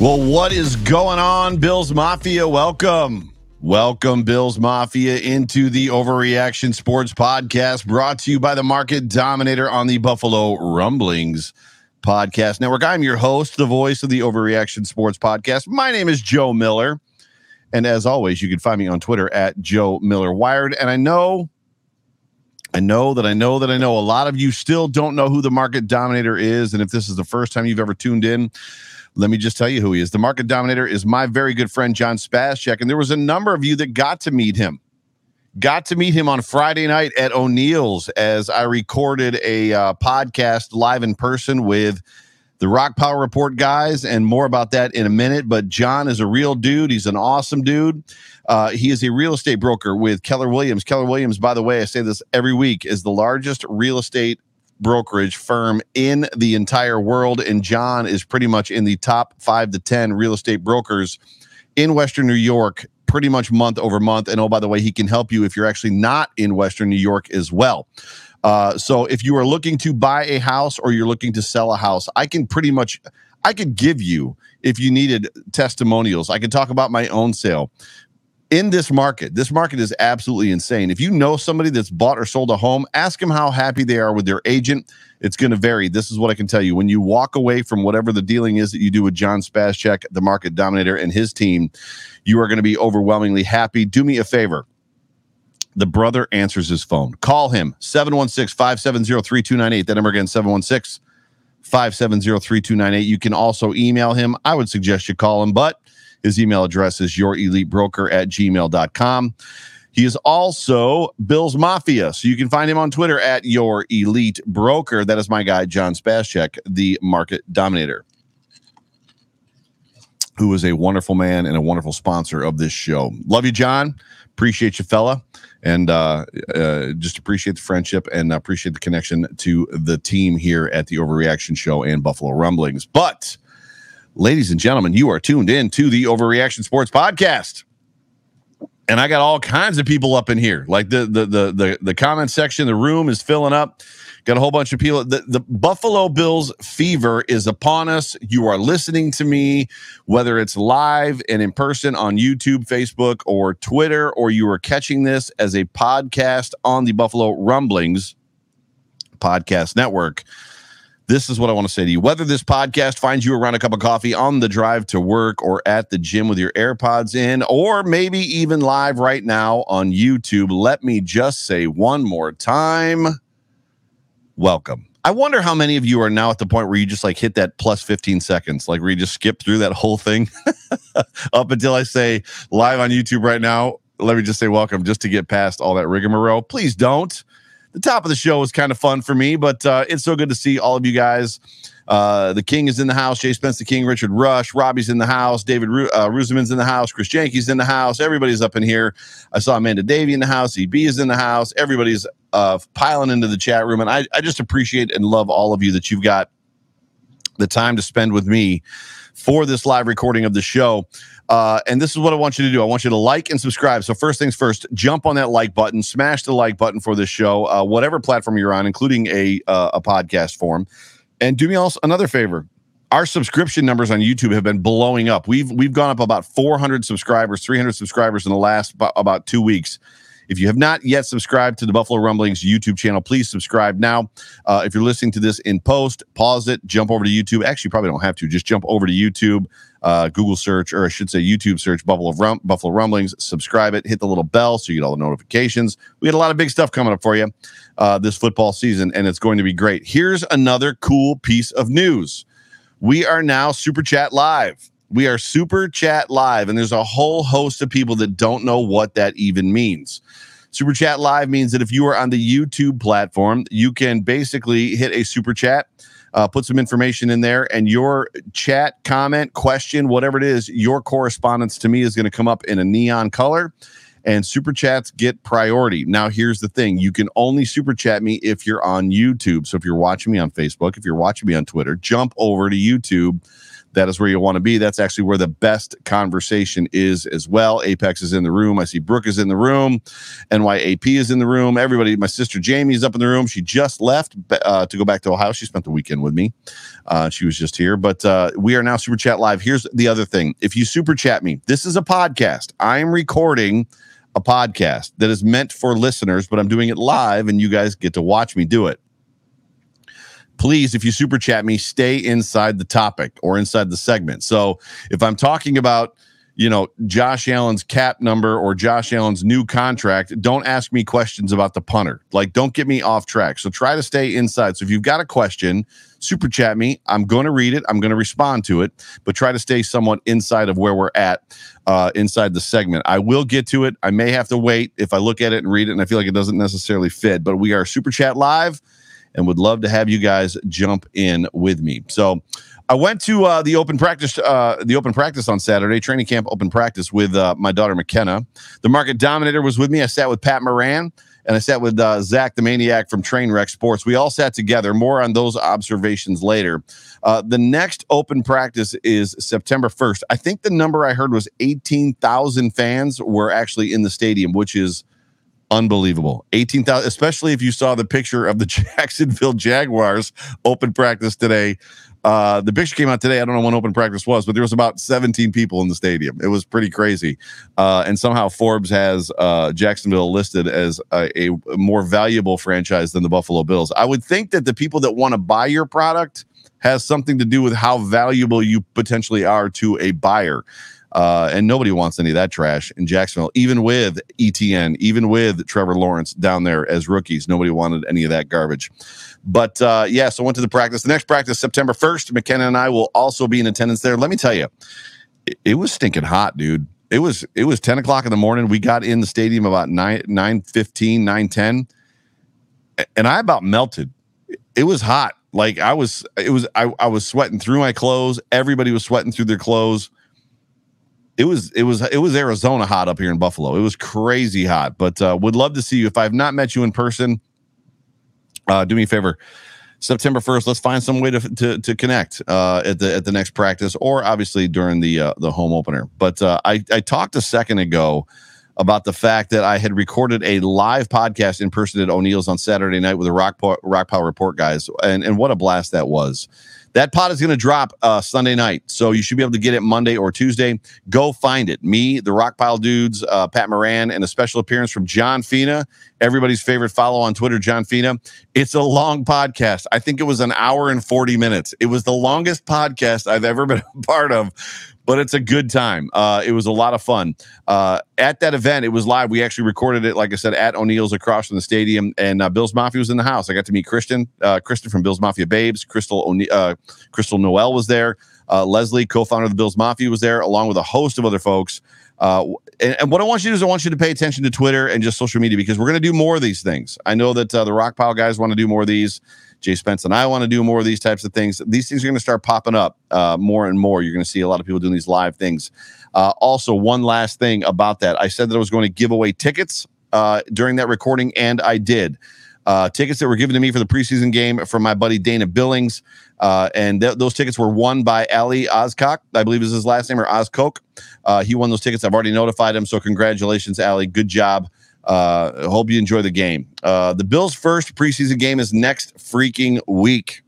Well, what is going on, Bills Mafia? Welcome. Welcome, Bills Mafia, into the Overreaction Sports Podcast brought to you by the Market Dominator on the Buffalo Rumblings Podcast Network. I'm your host, the voice of the Overreaction Sports Podcast. My name is Joe Miller. And as always, you can find me on Twitter at Joe Miller Wired. And I know, I know that I know that I know a lot of you still don't know who the Market Dominator is. And if this is the first time you've ever tuned in, let me just tell you who he is. The market dominator is my very good friend, John Spascheck. And there was a number of you that got to meet him. Got to meet him on Friday night at O'Neill's as I recorded a uh, podcast live in person with the Rockpile Report guys, and more about that in a minute. But John is a real dude. He's an awesome dude. Uh, he is a real estate broker with Keller Williams. Keller Williams, by the way, I say this every week, is the largest real estate brokerage firm in the entire world. And John is pretty much in the top five to 10 real estate brokers in Western New York, pretty much month over month. And oh, by the way, he can help you if you're actually not in Western New York as well. Uh, so if you are looking to buy a house or you're looking to sell a house, I can pretty much, I could give you if you needed testimonials. I could talk about my own sale in this market, this market is absolutely insane. If you know somebody that's bought or sold a home, ask them how happy they are with their agent. It's going to vary. This is what I can tell you. When you walk away from whatever the dealing is that you do with John Spascheck, the market dominator, and his team, you are going to be overwhelmingly happy. Do me a favor. The brother answers his phone. Call him 716 570 3298. That number again, 716 570 3298. You can also email him. I would suggest you call him, but his email address is yourelitebroker at gmail.com. He is also Bill's Mafia. So you can find him on Twitter at Your Elite Broker. That is my guy, John Spascheck, the market dominator, who is a wonderful man and a wonderful sponsor of this show. Love you, John. Appreciate you, fella. And uh, uh, just appreciate the friendship and appreciate the connection to the team here at the Overreaction Show and Buffalo Rumblings. But Ladies and gentlemen, you are tuned in to the Overreaction Sports Podcast. And I got all kinds of people up in here. Like the the the the, the comment section, the room is filling up. Got a whole bunch of people. The, the Buffalo Bills fever is upon us. You are listening to me, whether it's live and in person on YouTube, Facebook, or Twitter, or you are catching this as a podcast on the Buffalo Rumblings podcast network this is what I want to say to you. Whether this podcast finds you around a cup of coffee on the drive to work or at the gym with your AirPods in, or maybe even live right now on YouTube, let me just say one more time welcome. I wonder how many of you are now at the point where you just like hit that plus 15 seconds, like where you just skip through that whole thing up until I say live on YouTube right now. Let me just say welcome just to get past all that rigmarole. Please don't the top of the show was kind of fun for me, but uh, it's so good to see all of you guys. Uh, the King is in the house. Jay Spence, the King, Richard Rush, Robbie's in the house. David Ru- uh, in the house. Chris Jenkins in the house. Everybody's up in here. I saw Amanda Davey in the house. EB is in the house. Everybody's uh, piling into the chat room, and I, I just appreciate and love all of you that you've got the time to spend with me for this live recording of the show. Uh, and this is what I want you to do. I want you to like and subscribe. So first things first, jump on that like button, smash the like button for this show, uh, whatever platform you're on, including a uh, a podcast form. And do me also another favor. our subscription numbers on YouTube have been blowing up. We've we've gone up about 400 subscribers, 300 subscribers in the last about two weeks. If you have not yet subscribed to the Buffalo Rumblings YouTube channel, please subscribe now. Uh, if you're listening to this in post, pause it, jump over to YouTube. Actually, you probably don't have to. Just jump over to YouTube, uh, Google search, or I should say YouTube search Buffalo, Rum- Buffalo Rumblings, subscribe it, hit the little bell so you get all the notifications. We had a lot of big stuff coming up for you uh, this football season, and it's going to be great. Here's another cool piece of news. We are now Super Chat Live. We are Super Chat Live, and there's a whole host of people that don't know what that even means. Super Chat Live means that if you are on the YouTube platform, you can basically hit a super chat, uh, put some information in there, and your chat, comment, question, whatever it is, your correspondence to me is going to come up in a neon color. And super chats get priority. Now, here's the thing you can only super chat me if you're on YouTube. So, if you're watching me on Facebook, if you're watching me on Twitter, jump over to YouTube that is where you want to be. That's actually where the best conversation is as well. Apex is in the room. I see Brooke is in the room. NYAP is in the room. Everybody, my sister Jamie is up in the room. She just left uh, to go back to Ohio. She spent the weekend with me. Uh, she was just here, but uh, we are now Super Chat Live. Here's the other thing if you Super Chat me, this is a podcast. I am recording a podcast that is meant for listeners, but I'm doing it live and you guys get to watch me do it please, if you super chat me, stay inside the topic or inside the segment. So if I'm talking about, you know, Josh Allen's cap number or Josh Allen's new contract, don't ask me questions about the punter. Like, don't get me off track. So try to stay inside. So if you've got a question, super chat me. I'm going to read it. I'm going to respond to it, but try to stay somewhat inside of where we're at uh, inside the segment. I will get to it. I may have to wait if I look at it and read it and I feel like it doesn't necessarily fit, but we are super chat live and would love to have you guys jump in with me. So I went to uh, the open practice, uh, the open practice on Saturday, training camp open practice with uh, my daughter McKenna. The market dominator was with me. I sat with Pat Moran and I sat with uh, Zach the Maniac from Trainwreck Sports. We all sat together. More on those observations later. Uh, the next open practice is September 1st. I think the number I heard was 18,000 fans were actually in the stadium, which is unbelievable. 18,000, especially if you saw the picture of the Jacksonville Jaguars open practice today. Uh, the picture came out today. I don't know when open practice was, but there was about 17 people in the stadium. It was pretty crazy. Uh, and somehow Forbes has uh, Jacksonville listed as a, a, more valuable franchise than the Buffalo Bills. I would think that the people that want to buy your product has something to do with how valuable you potentially are to a buyer. Uh, and nobody wants any of that trash in Jacksonville, even with ETN, even with Trevor Lawrence down there as rookies. Nobody wanted any of that garbage. But uh, yeah, so went to the practice. The next practice, September 1st. McKenna and I will also be in attendance there. Let me tell you, it, it was stinking hot, dude. It was it was 10 o'clock in the morning. We got in the stadium about 9 9 15, 9 10. And I about melted. It was hot. Like I was, it was, I, I was sweating through my clothes. Everybody was sweating through their clothes it was it was it was Arizona hot up here in Buffalo. It was crazy hot, but uh, would love to see you. If I've not met you in person, uh, do me a favor. September first, let's find some way to to, to connect uh, at the at the next practice, or obviously during the uh, the home opener. But uh, I I talked a second ago about the fact that I had recorded a live podcast in person at O'Neill's on Saturday night with the Rock Rock Pile Report guys, and and what a blast that was. That pod is going to drop uh, Sunday night, so you should be able to get it Monday or Tuesday. Go find it. Me, the Rockpile dudes, uh, Pat Moran, and a special appearance from John Fina, everybody's favorite follow on Twitter, John Fina. It's a long podcast. I think it was an hour and 40 minutes. It was the longest podcast I've ever been a part of but it's a good time. Uh, it was a lot of fun. Uh, at that event, it was live. We actually recorded it, like I said, at O'Neill's across from the stadium, and uh, Bill's Mafia was in the house. I got to meet Kristen, uh, Kristen from Bill's Mafia Babes. Crystal O'Ne- uh, Crystal Noel was there. Uh, Leslie, co-founder of the Bills Mafia, was there, along with a host of other folks. And, and, what I want you to do is I want you to pay attention to Twitter and just social media because we're going to do more of these things. I know that the Rockpile guys want to do more of these. Jay Spence and I want to do more of these types of things. These things are going to start popping up uh, more and more. You're going to see a lot of people doing these live things. Uh, also, one last thing about that I said that I was going to give away tickets uh, during that recording, and I did. Uh, tickets that were given to me for the preseason game from my buddy Dana Billings. Uh, and th- those tickets were won by Ali Ozcock, I believe is his last name, or Ozcoke. Uh, he won those tickets. I've already notified him. So, congratulations, Ali. Good job. Uh, hope you enjoy the game. Uh, the Bills' first preseason game is next freaking week.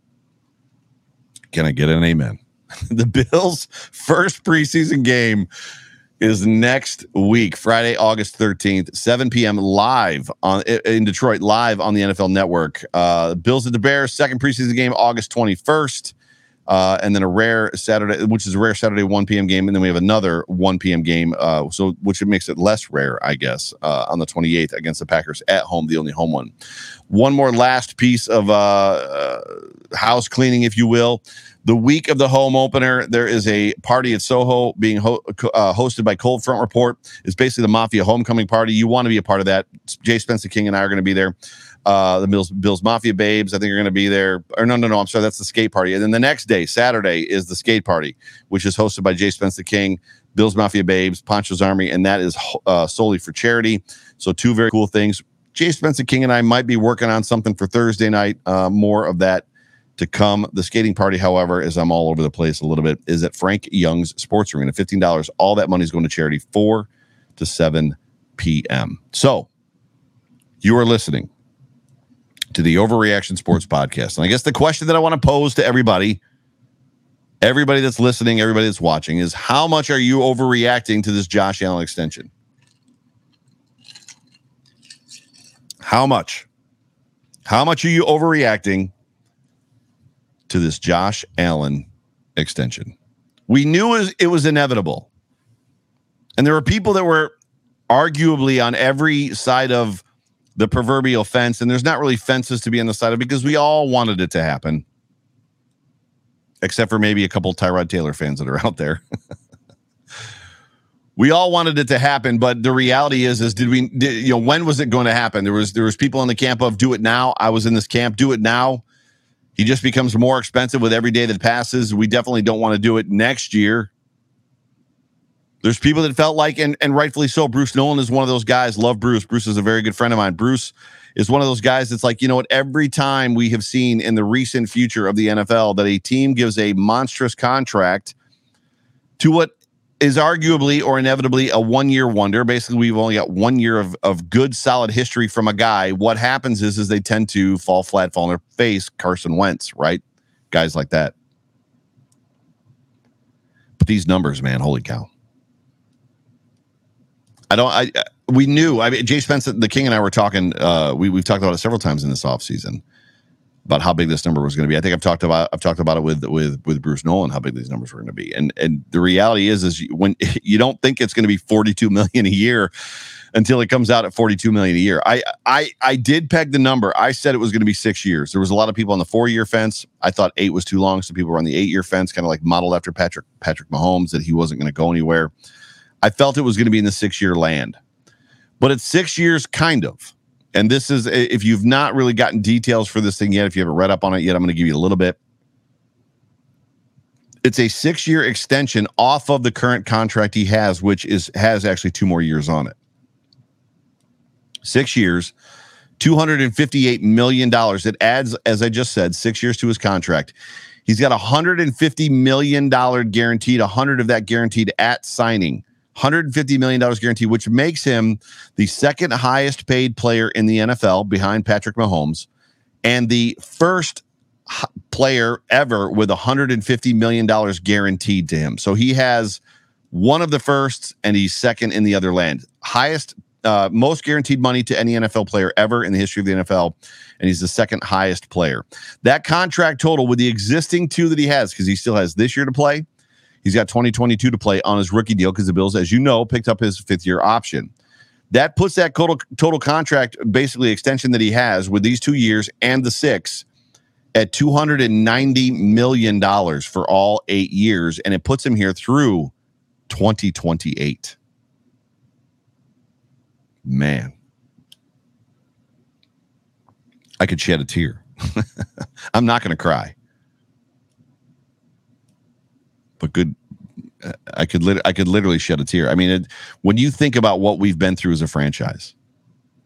Can I get an amen? the Bills' first preseason game is next week, Friday, August 13th, 7 p.m. live on in Detroit, live on the NFL Network. Uh, Bills at the Bears, second preseason game, August 21st. Uh, and then a rare Saturday, which is a rare Saturday 1 p.m. game, and then we have another 1 p.m. game, uh, so which makes it less rare, I guess, uh, on the 28th against the Packers at home, the only home one. One more last piece of uh, uh, house cleaning, if you will. The week of the home opener, there is a party at Soho being ho- uh, hosted by Cold Front Report. It's basically the Mafia homecoming party. You want to be a part of that. Jay Spencer King and I are going to be there. Uh, the Bills, Bills Mafia Babes, I think, are going to be there. Or no, no, no, I'm sorry, that's the skate party. And then the next day, Saturday, is the skate party, which is hosted by Jay Spencer King, Bills Mafia Babes, Poncho's Army, and that is uh, solely for charity. So two very cool things. Jay Spencer King and I might be working on something for Thursday night. Uh, more of that to come. The skating party, however, as I'm all over the place a little bit, is at Frank Young's Sports Arena. $15. All that money is going to charity, 4 to 7 p.m. So you are listening to the Overreaction Sports Podcast. And I guess the question that I want to pose to everybody, everybody that's listening, everybody that's watching, is how much are you overreacting to this Josh Allen extension? How much? How much are you overreacting to this Josh Allen extension. We knew it was, inevitable. And there were people that were arguably on every side of the proverbial fence. And there's not really fences to be on the side of because we all wanted it to happen, except for maybe a couple Tyrod Taylor fans that are out there. we all wanted it to happen, but the reality is, is did we, did, you know, when was it going to happen? There was there was people in the camp of do it now. I was in this camp, do it now. He just becomes more expensive with every day that passes. We definitely don't want to do it next year. There's people that felt like, and, and rightfully so, Bruce Nolan is one of those guys. Love Bruce. Bruce is a very good friend of mine. Bruce is one of those guys that's like, you know what? Every time we have seen in the recent future of the NFL that a team gives a monstrous contract to what is arguably or inevitably a one year wonder. Basically, we've only got one year of, of good, solid history from a guy. What happens is, is they tend to fall flat, fall on their face. Carson Wentz, right? Guys like that. But these numbers, man, holy cow. I don't, I, we knew, I mean, Jay Spencer, the King and I were talking, uh, we, we've talked about it several times in this offseason about how big this number was going to be. I think I've talked about I've talked about it with with with Bruce Nolan how big these numbers were going to be. And and the reality is is when you don't think it's going to be 42 million a year until it comes out at 42 million a year. I I I did peg the number. I said it was going to be 6 years. There was a lot of people on the 4-year fence. I thought 8 was too long, so people were on the 8-year fence kind of like modeled after Patrick Patrick Mahomes that he wasn't going to go anywhere. I felt it was going to be in the 6-year land. But it's 6 years kind of and this is if you've not really gotten details for this thing yet, if you haven't read up on it yet, I'm going to give you a little bit. It's a six year extension off of the current contract he has, which is has actually two more years on it. Six years, $258 million. It adds, as I just said, six years to his contract. He's got a $150 million guaranteed, 100 of that guaranteed at signing. $150 million guarantee, which makes him the second highest paid player in the NFL behind Patrick Mahomes and the first player ever with $150 million guaranteed to him. So he has one of the firsts and he's second in the other land. Highest, uh, most guaranteed money to any NFL player ever in the history of the NFL. And he's the second highest player. That contract total with the existing two that he has, because he still has this year to play He's got 2022 to play on his rookie deal because the Bills, as you know, picked up his fifth year option. That puts that total total contract, basically extension that he has with these two years and the six, at 290 million dollars for all eight years, and it puts him here through 2028. Man, I could shed a tear. I'm not going to cry. But good. I could lit- I could literally shed a tear. I mean, it, when you think about what we've been through as a franchise,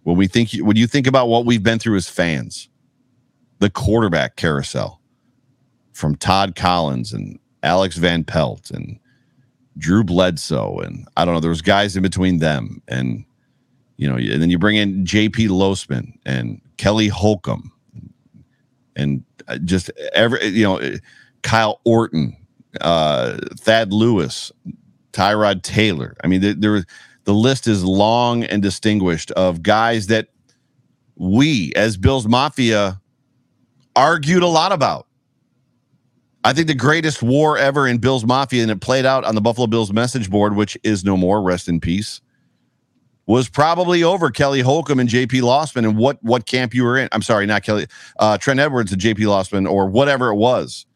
when we think when you think about what we've been through as fans, the quarterback carousel from Todd Collins and Alex Van Pelt and Drew Bledsoe and I don't know, there was guys in between them and you know, and then you bring in JP Losman and Kelly Holcomb and uh, just every you know Kyle Orton uh, Thad Lewis, Tyrod Taylor. I mean, there, there the list is long and distinguished of guys that we as Bills Mafia argued a lot about. I think the greatest war ever in Bills Mafia, and it played out on the Buffalo Bills message board, which is no more, rest in peace, was probably over Kelly Holcomb and JP Losman and what what camp you were in. I'm sorry, not Kelly, uh, Trent Edwards and JP Losman or whatever it was.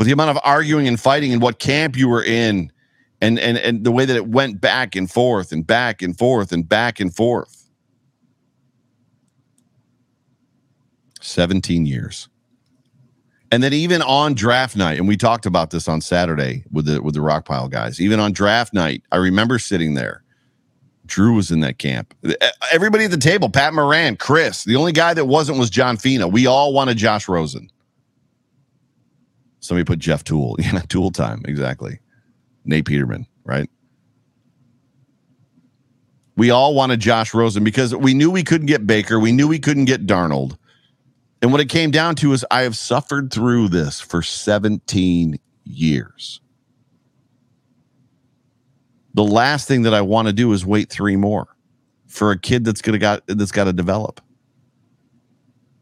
But the amount of arguing and fighting and what camp you were in and and and the way that it went back and forth and back and forth and back and forth. 17 years. And then even on draft night, and we talked about this on Saturday with the with the Rockpile guys. Even on draft night, I remember sitting there. Drew was in that camp. Everybody at the table, Pat Moran, Chris. The only guy that wasn't was John Fina. We all wanted Josh Rosen. Somebody put Jeff Tuel. Yeah, Toole time. Exactly. Nate Peterman, right? We all wanted Josh Rosen because we knew we couldn't get Baker. We knew we couldn't get Darnold. And what it came down to is I have suffered through this for 17 years. The last thing that I want to do is wait three more for a kid that's gonna got that's got to develop.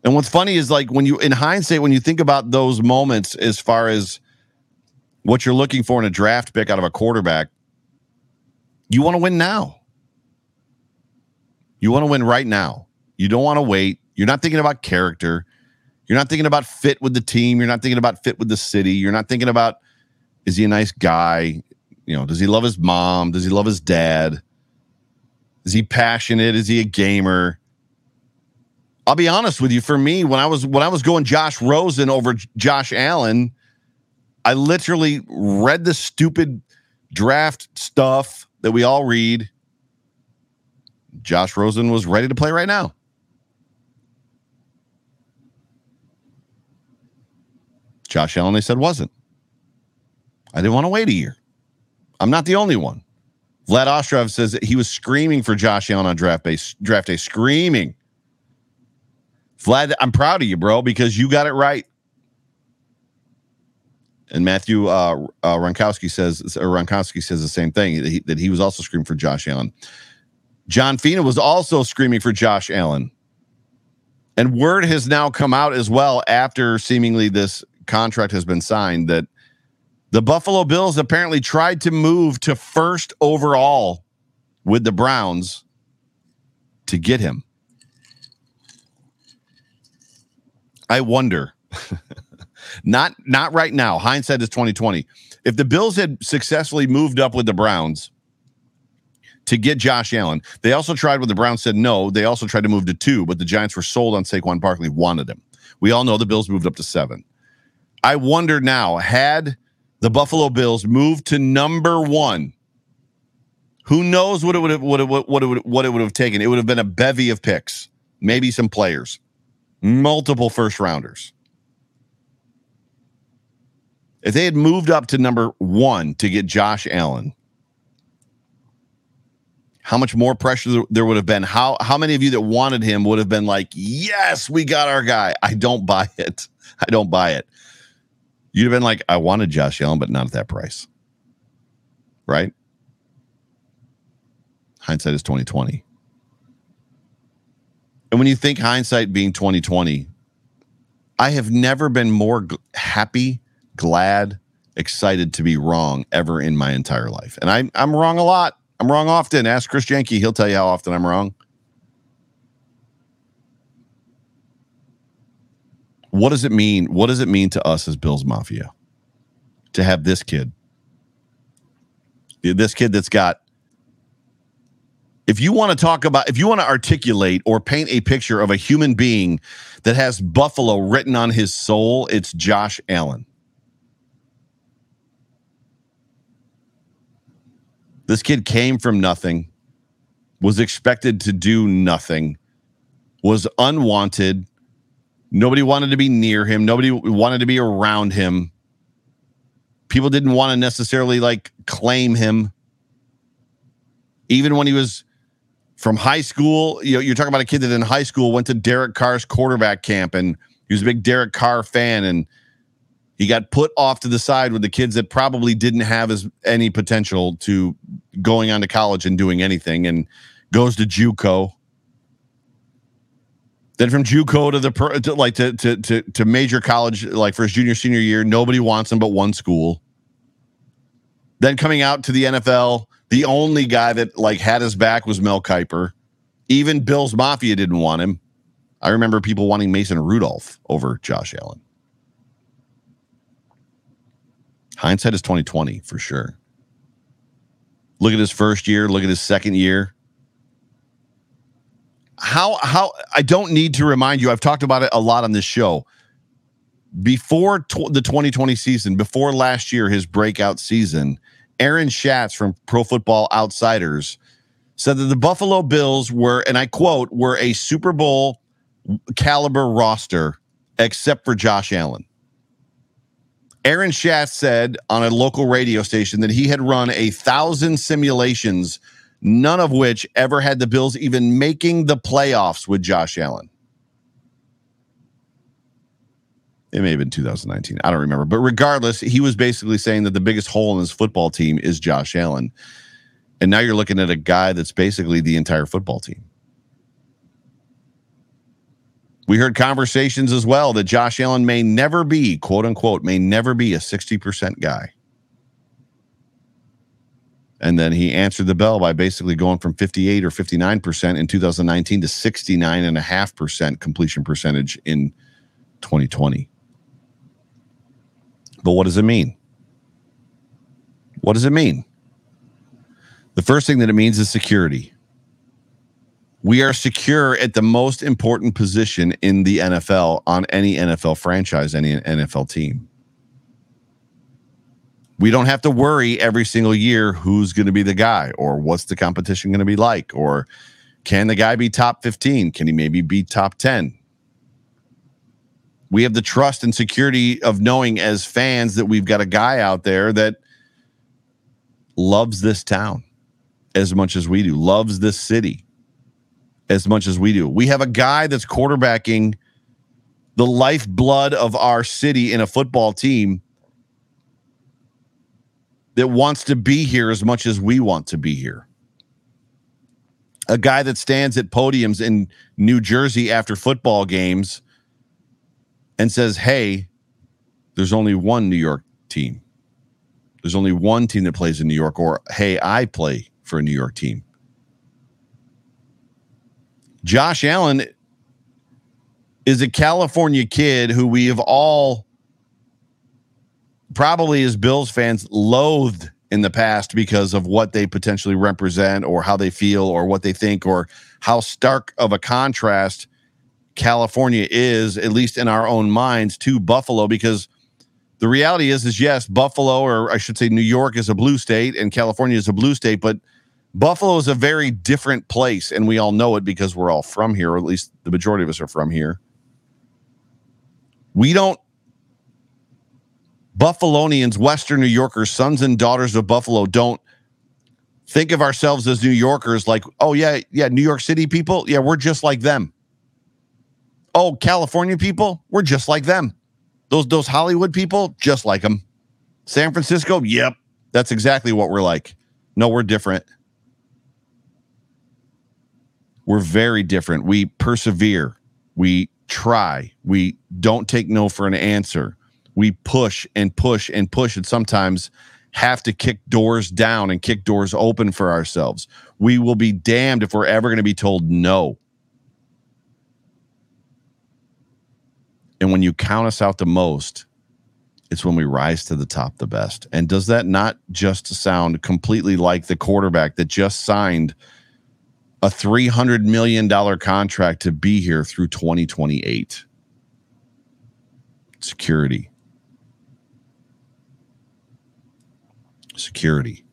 And what's funny is like when you in hindsight, when you think about those moments as far as what you're looking for in a draft pick out of a quarterback, you want to win now. You want to win right now. You don't want to wait. You're not thinking about character. You're not thinking about fit with the team. You're not thinking about fit with the city. You're not thinking about is he a nice guy? You know, does he love his mom? Does he love his dad? Is he passionate? Is he a gamer? I'll be honest with you. For me, when I was when I was going Josh Rosen over Josh Allen, I literally read the stupid draft stuff that we all read. Josh Rosen was ready to play right now. Josh Allen, they said, wasn't. I didn't want to wait a year. I'm not the only one. Vlad Ostrov says that he was screaming for Josh Allen on draft day, draft day, screaming. Vlad, I'm proud of you, bro, because you got it right. And Matthew uh, uh, Ronkowski says, or Ronkowski says the same thing that he, that he was also screaming for Josh Allen. John Fina was also screaming for Josh Allen. And word has now come out as well after seemingly this contract has been signed that the Buffalo Bills apparently tried to move to first overall with the Browns to get him. I wonder. not not right now. Hindsight is 2020. If the Bills had successfully moved up with the Browns to get Josh Allen, they also tried what the Browns said no. They also tried to move to two, but the Giants were sold on Saquon Barkley, wanted him. We all know the Bills moved up to seven. I wonder now, had the Buffalo Bills moved to number one, who knows what it would have what it, what it would what it would have taken? It would have been a bevy of picks, maybe some players, multiple first rounders. If they had moved up to number one to get Josh Allen, how much more pressure there would have been? How how many of you that wanted him would have been like, "Yes, we got our guy." I don't buy it. I don't buy it. You'd have been like, I wanted Josh Allen, but not at that price. Right? Hindsight is 2020. And when you think hindsight being 2020, I have never been more g- happy, glad, excited to be wrong ever in my entire life. And I, I'm wrong a lot. I'm wrong often. Ask Chris Jenke. He'll tell you how often I'm wrong. what does it mean? What does it mean to us as Bills Mafia to have this kid? This kid that's got if you want to talk about if you want to articulate or paint a picture of a human being that has buffalo written on his soul it's josh allen this kid came from nothing was expected to do nothing was unwanted Nobody wanted to be near him. Nobody wanted to be around him. People didn't want to necessarily like claim him. Even when he was from high school, you know, you're talking about a kid that in high school went to Derek Carr's quarterback camp and he was a big Derek Carr fan and He got put off to the side with the kids that probably didn't have as any potential to going on to college and doing anything, and goes to JUCO. Then from JUCO to the to, like to, to to to major college, like for his junior senior year, nobody wants him but one school. Then coming out to the NFL, the only guy that like had his back was Mel Kiper. Even Bills Mafia didn't want him. I remember people wanting Mason Rudolph over Josh Allen. Hindsight is 2020 for sure. Look at his first year, look at his second year. How how I don't need to remind you, I've talked about it a lot on this show. Before tw- the 2020 season, before last year his breakout season, Aaron Schatz from Pro Football Outsiders said that the Buffalo Bills were and I quote, were a Super Bowl caliber roster except for Josh Allen. Aaron Schatz said on a local radio station that he had run a thousand simulations, none of which ever had the Bills even making the playoffs with Josh Allen. It may have been 2019. I don't remember. But regardless, he was basically saying that the biggest hole in his football team is Josh Allen. And now you're looking at a guy that's basically the entire football team. We heard conversations as well that Josh Allen may never be, quote unquote, may never be a 60% guy. And then he answered the bell by basically going from 58 or 59% in 2019 to 69.5% completion percentage in 2020. But what does it mean? What does it mean? The first thing that it means is security. We are secure at the most important position in the NFL on any NFL franchise, any NFL team. We don't have to worry every single year who's going to be the guy or what's the competition going to be like or can the guy be top 15? Can he maybe be top 10? We have the trust and security of knowing as fans that we've got a guy out there that loves this town as much as we do, loves this city as much as we do. We have a guy that's quarterbacking the lifeblood of our city in a football team that wants to be here as much as we want to be here. A guy that stands at podiums in New Jersey after football games and says, Hey, there's only one New York team. There's only one team that plays in New York, or Hey, I play for a New York team. Josh Allen is a California kid who we have all probably as Bills fans loathed in the past because of what they potentially represent or how they feel or what they think or how stark of a contrast California is at least in our own minds to Buffalo because the reality is is yes Buffalo or I should say New York is a blue state and California is a blue state but Buffalo is a very different place, and we all know it because we're all from here, or at least the majority of us are from here. We don't, Buffalonians, Western New Yorkers, sons and daughters of Buffalo, don't think of ourselves as New Yorkers like, oh, yeah, yeah, New York City people, yeah, we're just like them. Oh, California people, we're just like them. Those, those Hollywood people, just like them. San Francisco, yep, that's exactly what we're like. No, we're different. We're very different. We persevere. We try. We don't take no for an answer. We push and push and push, and sometimes have to kick doors down and kick doors open for ourselves. We will be damned if we're ever going to be told no. And when you count us out the most, it's when we rise to the top the best. And does that not just sound completely like the quarterback that just signed a $300 million contract to be here through 2028. Security. Security.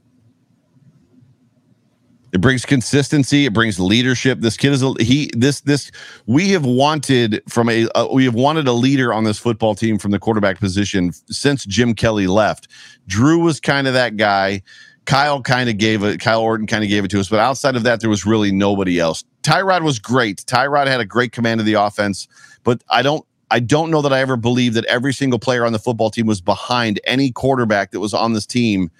It brings consistency. It brings leadership. This kid is a he. This this we have wanted from a uh, we have wanted a leader on this football team from the quarterback position since Jim Kelly left. Drew was kind of that guy. Kyle kind of gave it, Kyle Orton kind of gave it to us, but outside of that, there was really nobody else. Tyrod was great. Tyrod had a great command of the offense, but I don't I don't know that I ever believed that every single player on the football team was behind any quarterback that was on this team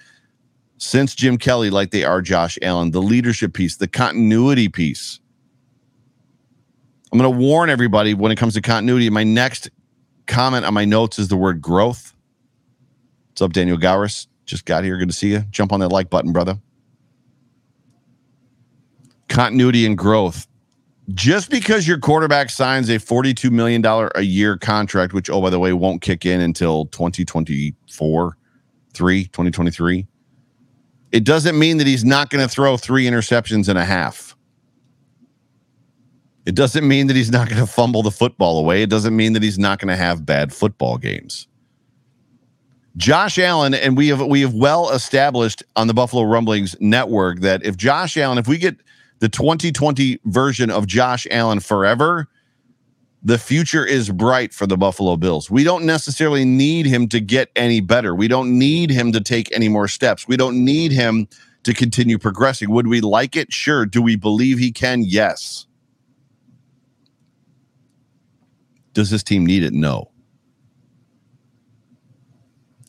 since Jim Kelly, like they are Josh Allen. The leadership piece, the continuity piece. I'm going to warn everybody when it comes to continuity. My next comment on my notes is the word growth. What's up, Daniel Gowers? Just got here. Good to see you. Jump on that like button, brother. Continuity and growth just because your quarterback signs a $42 million a year contract, which, oh, by the way, won't kick in until 2024, 3, 2023, it doesn't mean that he's not going to throw three interceptions and a half. It doesn't mean that he's not going to fumble the football away. It doesn't mean that he's not going to have bad football games. Josh Allen, and we have we have well established on the Buffalo Rumblings network that if Josh Allen, if we get the 2020 version of Josh Allen forever, the future is bright for the Buffalo Bills. We don't necessarily need him to get any better. We don't need him to take any more steps. We don't need him to continue progressing. Would we like it? Sure. Do we believe he can? Yes. Does this team need it? No.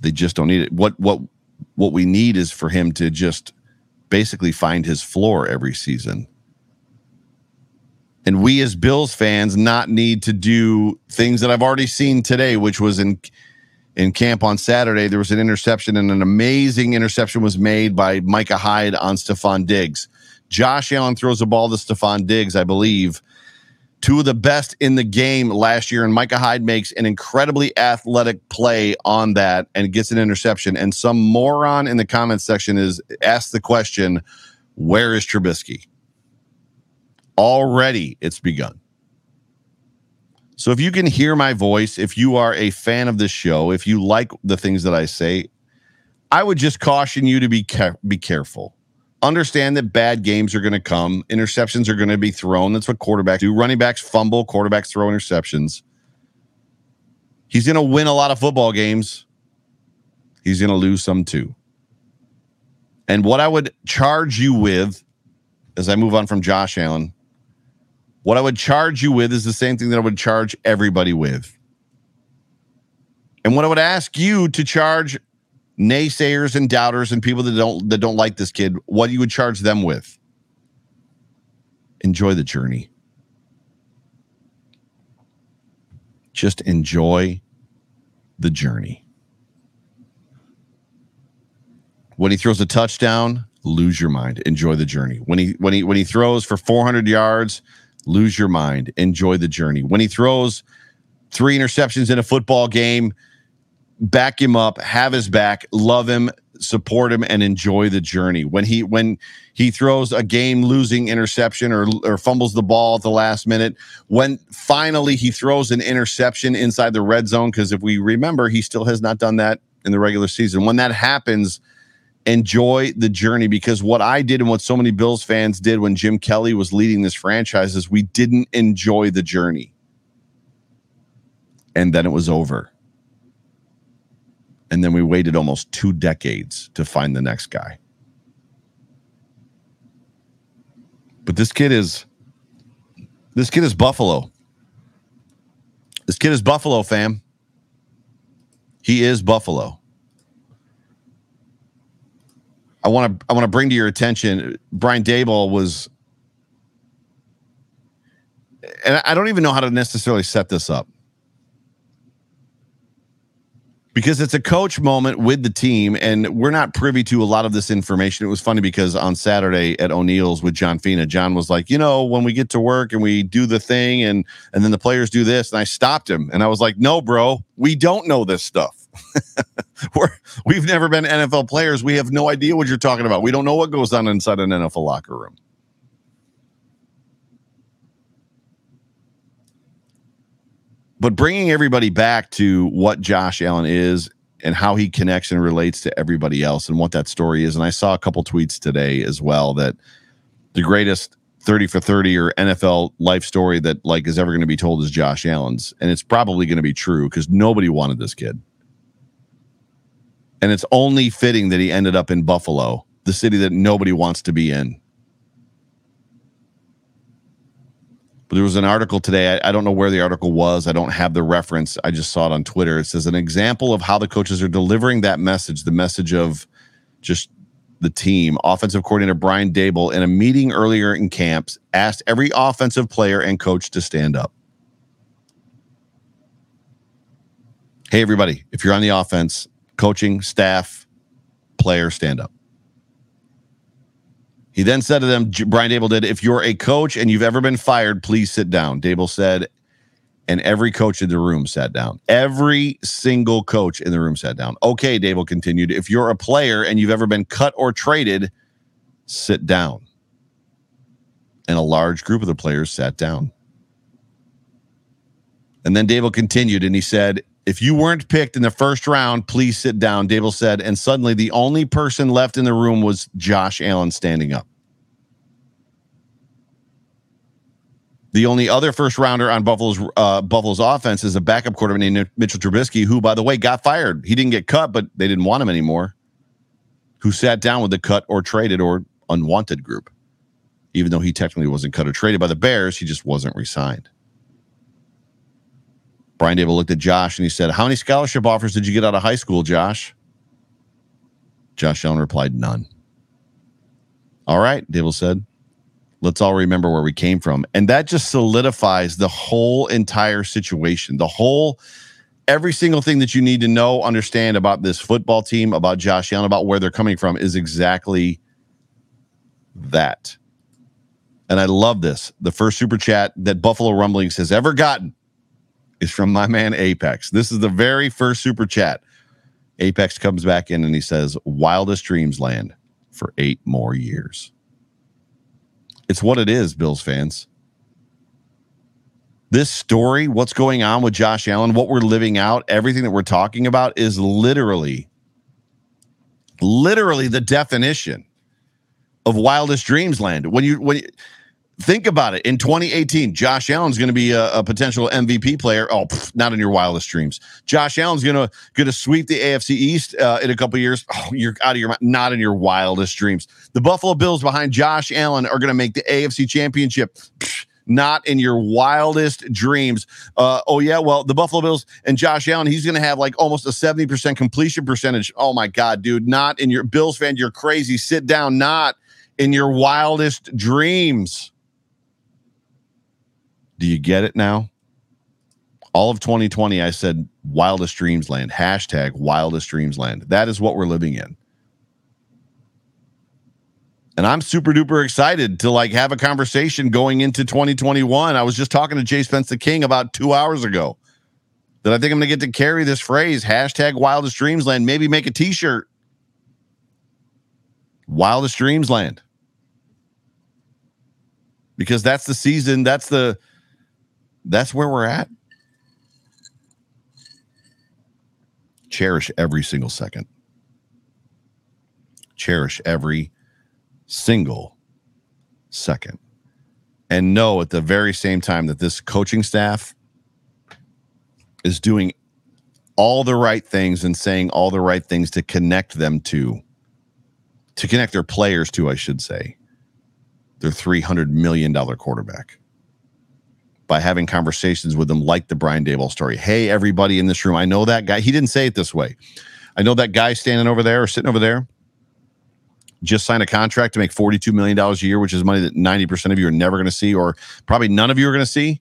They just don't need it. What what what we need is for him to just basically find his floor every season. And we as Bills fans not need to do things that I've already seen today, which was in in camp on Saturday. There was an interception, and an amazing interception was made by Micah Hyde on Stefon Diggs. Josh Allen throws the ball to Stefon Diggs, I believe, two of the best in the game last year. And Micah Hyde makes an incredibly athletic play on that and gets an interception. And some moron in the comments section is asked the question, Where is Trubisky? Already it's begun. So if you can hear my voice, if you are a fan of this show, if you like the things that I say, I would just caution you to be care- be careful understand that bad games are going to come. Interceptions are going to be thrown. That's what quarterbacks do. Running backs fumble, quarterbacks throw interceptions. He's going to win a lot of football games. He's going to lose some too. And what I would charge you with, as I move on from Josh Allen, what I would charge you with is the same thing that I would charge everybody with. And what I would ask you to charge naysayers and doubters and people that don't that don't like this kid, what you would charge them with? Enjoy the journey. Just enjoy the journey. When he throws a touchdown, lose your mind. Enjoy the journey. When he when he when he throws for 400 yards, lose your mind. Enjoy the journey. When he throws three interceptions in a football game, back him up, have his back, love him, support him, and enjoy the journey. When he when he throws a game losing interception or or fumbles the ball at the last minute, when finally he throws an interception inside the red zone, because if we remember, he still has not done that in the regular season. When that happens, enjoy the journey because what I did and what so many Bills fans did when Jim Kelly was leading this franchise is we didn't enjoy the journey. And then it was over and then we waited almost two decades to find the next guy. But this kid is this kid is Buffalo. This kid is Buffalo, fam. He is Buffalo. I want to I want to bring to your attention Brian Daboll was and I don't even know how to necessarily set this up. because it's a coach moment with the team and we're not privy to a lot of this information. It was funny because on Saturday at O'Neill's with John Fina, John was like, you know, when we get to work and we do the thing and and then the players do this, and I stopped him and I was like, no, bro, we don't know this stuff. we're we've never been NFL players. We have no idea what you're talking about. We don't know what goes on inside an NFL locker room. but bringing everybody back to what Josh Allen is and how he connects and relates to everybody else and what that story is. And I saw a couple tweets today as well that the greatest 30 for 30 or NFL life story that like is ever going to be told is Josh Allen's. And it's probably going to be true because nobody wanted this kid. And it's only fitting that he ended up in Buffalo, the city that nobody wants to be in. But there was an article today. I, I, don't know where the article was. I don't have the reference. I just saw it on Twitter. It says an example of how the coaches are delivering that message, the message of just the team. Offensive coordinator Brian Daboll, in a meeting earlier in camps, asked every offensive player and coach to stand up. Hey, everybody, if you're on the offense, coaching, staff, player, stand up. He then said to them, Brian Daboll did, if you're a coach and you've ever been fired, please sit down. Daboll said, and every coach in the room sat down. Every single coach in the room sat down. Okay, Daboll continued, if you're a player and you've ever been cut or traded, sit down. And a large group of the players sat down. And then Daboll continued and he said, if you weren't picked in the first round, please sit down, Daboll said. And suddenly the only person left in the room was Josh Allen standing up. The only other first rounder on Buffalo's uh, Buffalo's offense is a backup quarterback named Mitchell Trubisky, who, by the way, got fired. He didn't get cut, but they didn't want him anymore. Who sat down with the cut or traded or unwanted group, even though he technically wasn't cut or traded by the Bears, he just wasn't resigned. Brian Daboll looked at Josh and he said, How many scholarship offers did you get out of high school, Josh? Josh Allen replied, None. All right, Daboll said. Let's all remember where we came from. And that just solidifies the whole entire situation, the whole, every single thing that you need to know, understand about this football team, about Josh Allen, about where they're coming from is exactly that. And I love this. The first super chat that Buffalo Rumblings has ever gotten is from my man Apex. This is the very first super chat. Apex comes back in and he says, Wildest Dreams Land for eight more years. It's what it is, Bills fans. This story, what's going on with Josh Allen, what we're living out, everything that we're talking about is literally, literally the definition of wildest dreams land. When you, when you, Think about it. In 2018, Josh Allen's going to be a, a, potential MVP player. Oh, pff, not in your wildest dreams. Josh Allen's going to going to sweep the AFC East uh, in a couple years. Oh, you're out of your mind. Not in your wildest dreams. The Buffalo Bills behind Josh Allen are going to make the AFC Championship. Pff, not in your wildest dreams. Uh, oh yeah, well the Buffalo Bills and Josh Allen, he's going to have like almost a seventy percent completion percentage. Oh my God, dude! Not in your Bills fan. You're crazy. Sit down. Not in your wildest dreams. Do you get it now? All of 2020, I said wildest dreams land, hashtag wildest dreams land. That is what we're living in. And I'm super duper excited to like have a conversation going into 2021. I was just talking to Jay Spence the King about two hours ago that I think I'm going to get to carry this phrase, hashtag wildest dreams land, maybe make a t shirt. Wildest dreams land. Because that's the season, that's the that's where we're at. Cherish every single second. Cherish every single second. And know at the very same time that this coaching staff is doing all the right things and saying all the right things to connect them to, to connect their players to, I should say, their $300 million quarterback by having conversations with them, like the Brian Daboll story. Hey, everybody in this room, I know that guy. He didn't say it this way. I know that guy standing over there or sitting over there just signed a contract to make $42 million a year, which is money that 90% of you are never going to see, or probably none of you are going to see.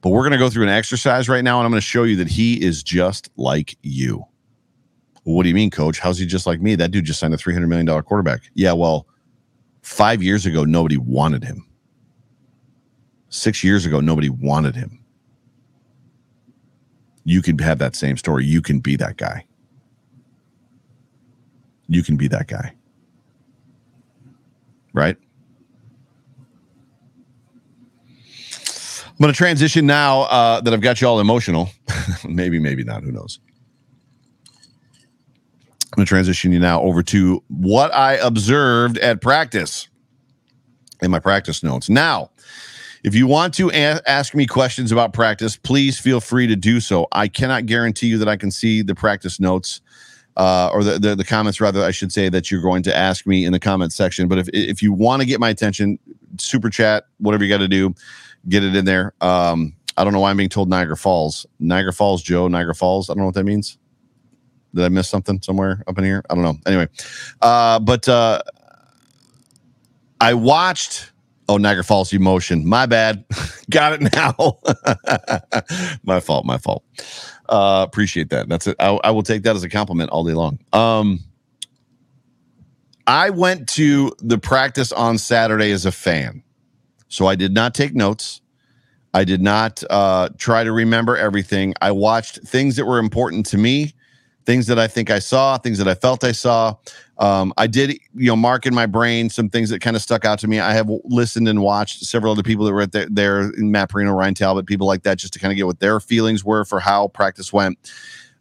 But we're going to go through an exercise right now, and I'm going to show you that he is just like you. what do you mean, coach? How's he just like me? That dude just signed a $300 million quarterback. Yeah, well, five years ago, nobody wanted him. Six years ago, nobody wanted him. You can have that same story. You can be that guy. You can be that guy. Right? I'm going to transition now uh, that I've got you all emotional. maybe, maybe not. Who knows? I'm going to transition you now over to what I observed at practice in my practice notes. Now, if you want to a- ask me questions about practice, please feel free to do so. I cannot guarantee you that I can see the practice notes uh, or the, the, the comments, rather, I should say, that you're going to ask me in the comment section. But if if you want to get my attention, super chat, whatever you got to do, get it in there. Um, I don't know why I'm being told Niagara Falls. Niagara Falls, Joe, Niagara Falls. I don't know what that means. Did I miss something somewhere up in here? I don't know. Anyway, uh, but uh, I watched. Oh, Niagara Falls emotion. My bad. Got it now. my fault. My fault. Uh, appreciate that. That's it. I, I, will take that as a compliment all day long. Um, I went to the practice on Saturday as a fan, so I did not take notes. I did not uh, try to remember everything. I watched things that were important to me things that I think I saw, things that I felt I saw. Um, I did, you know, mark in my brain some things that kind of stuck out to me. I have listened and watched several other people that were there, there Matt Parrino, Ryan Talbot, people like that, just to kind of get what their feelings were for how practice went.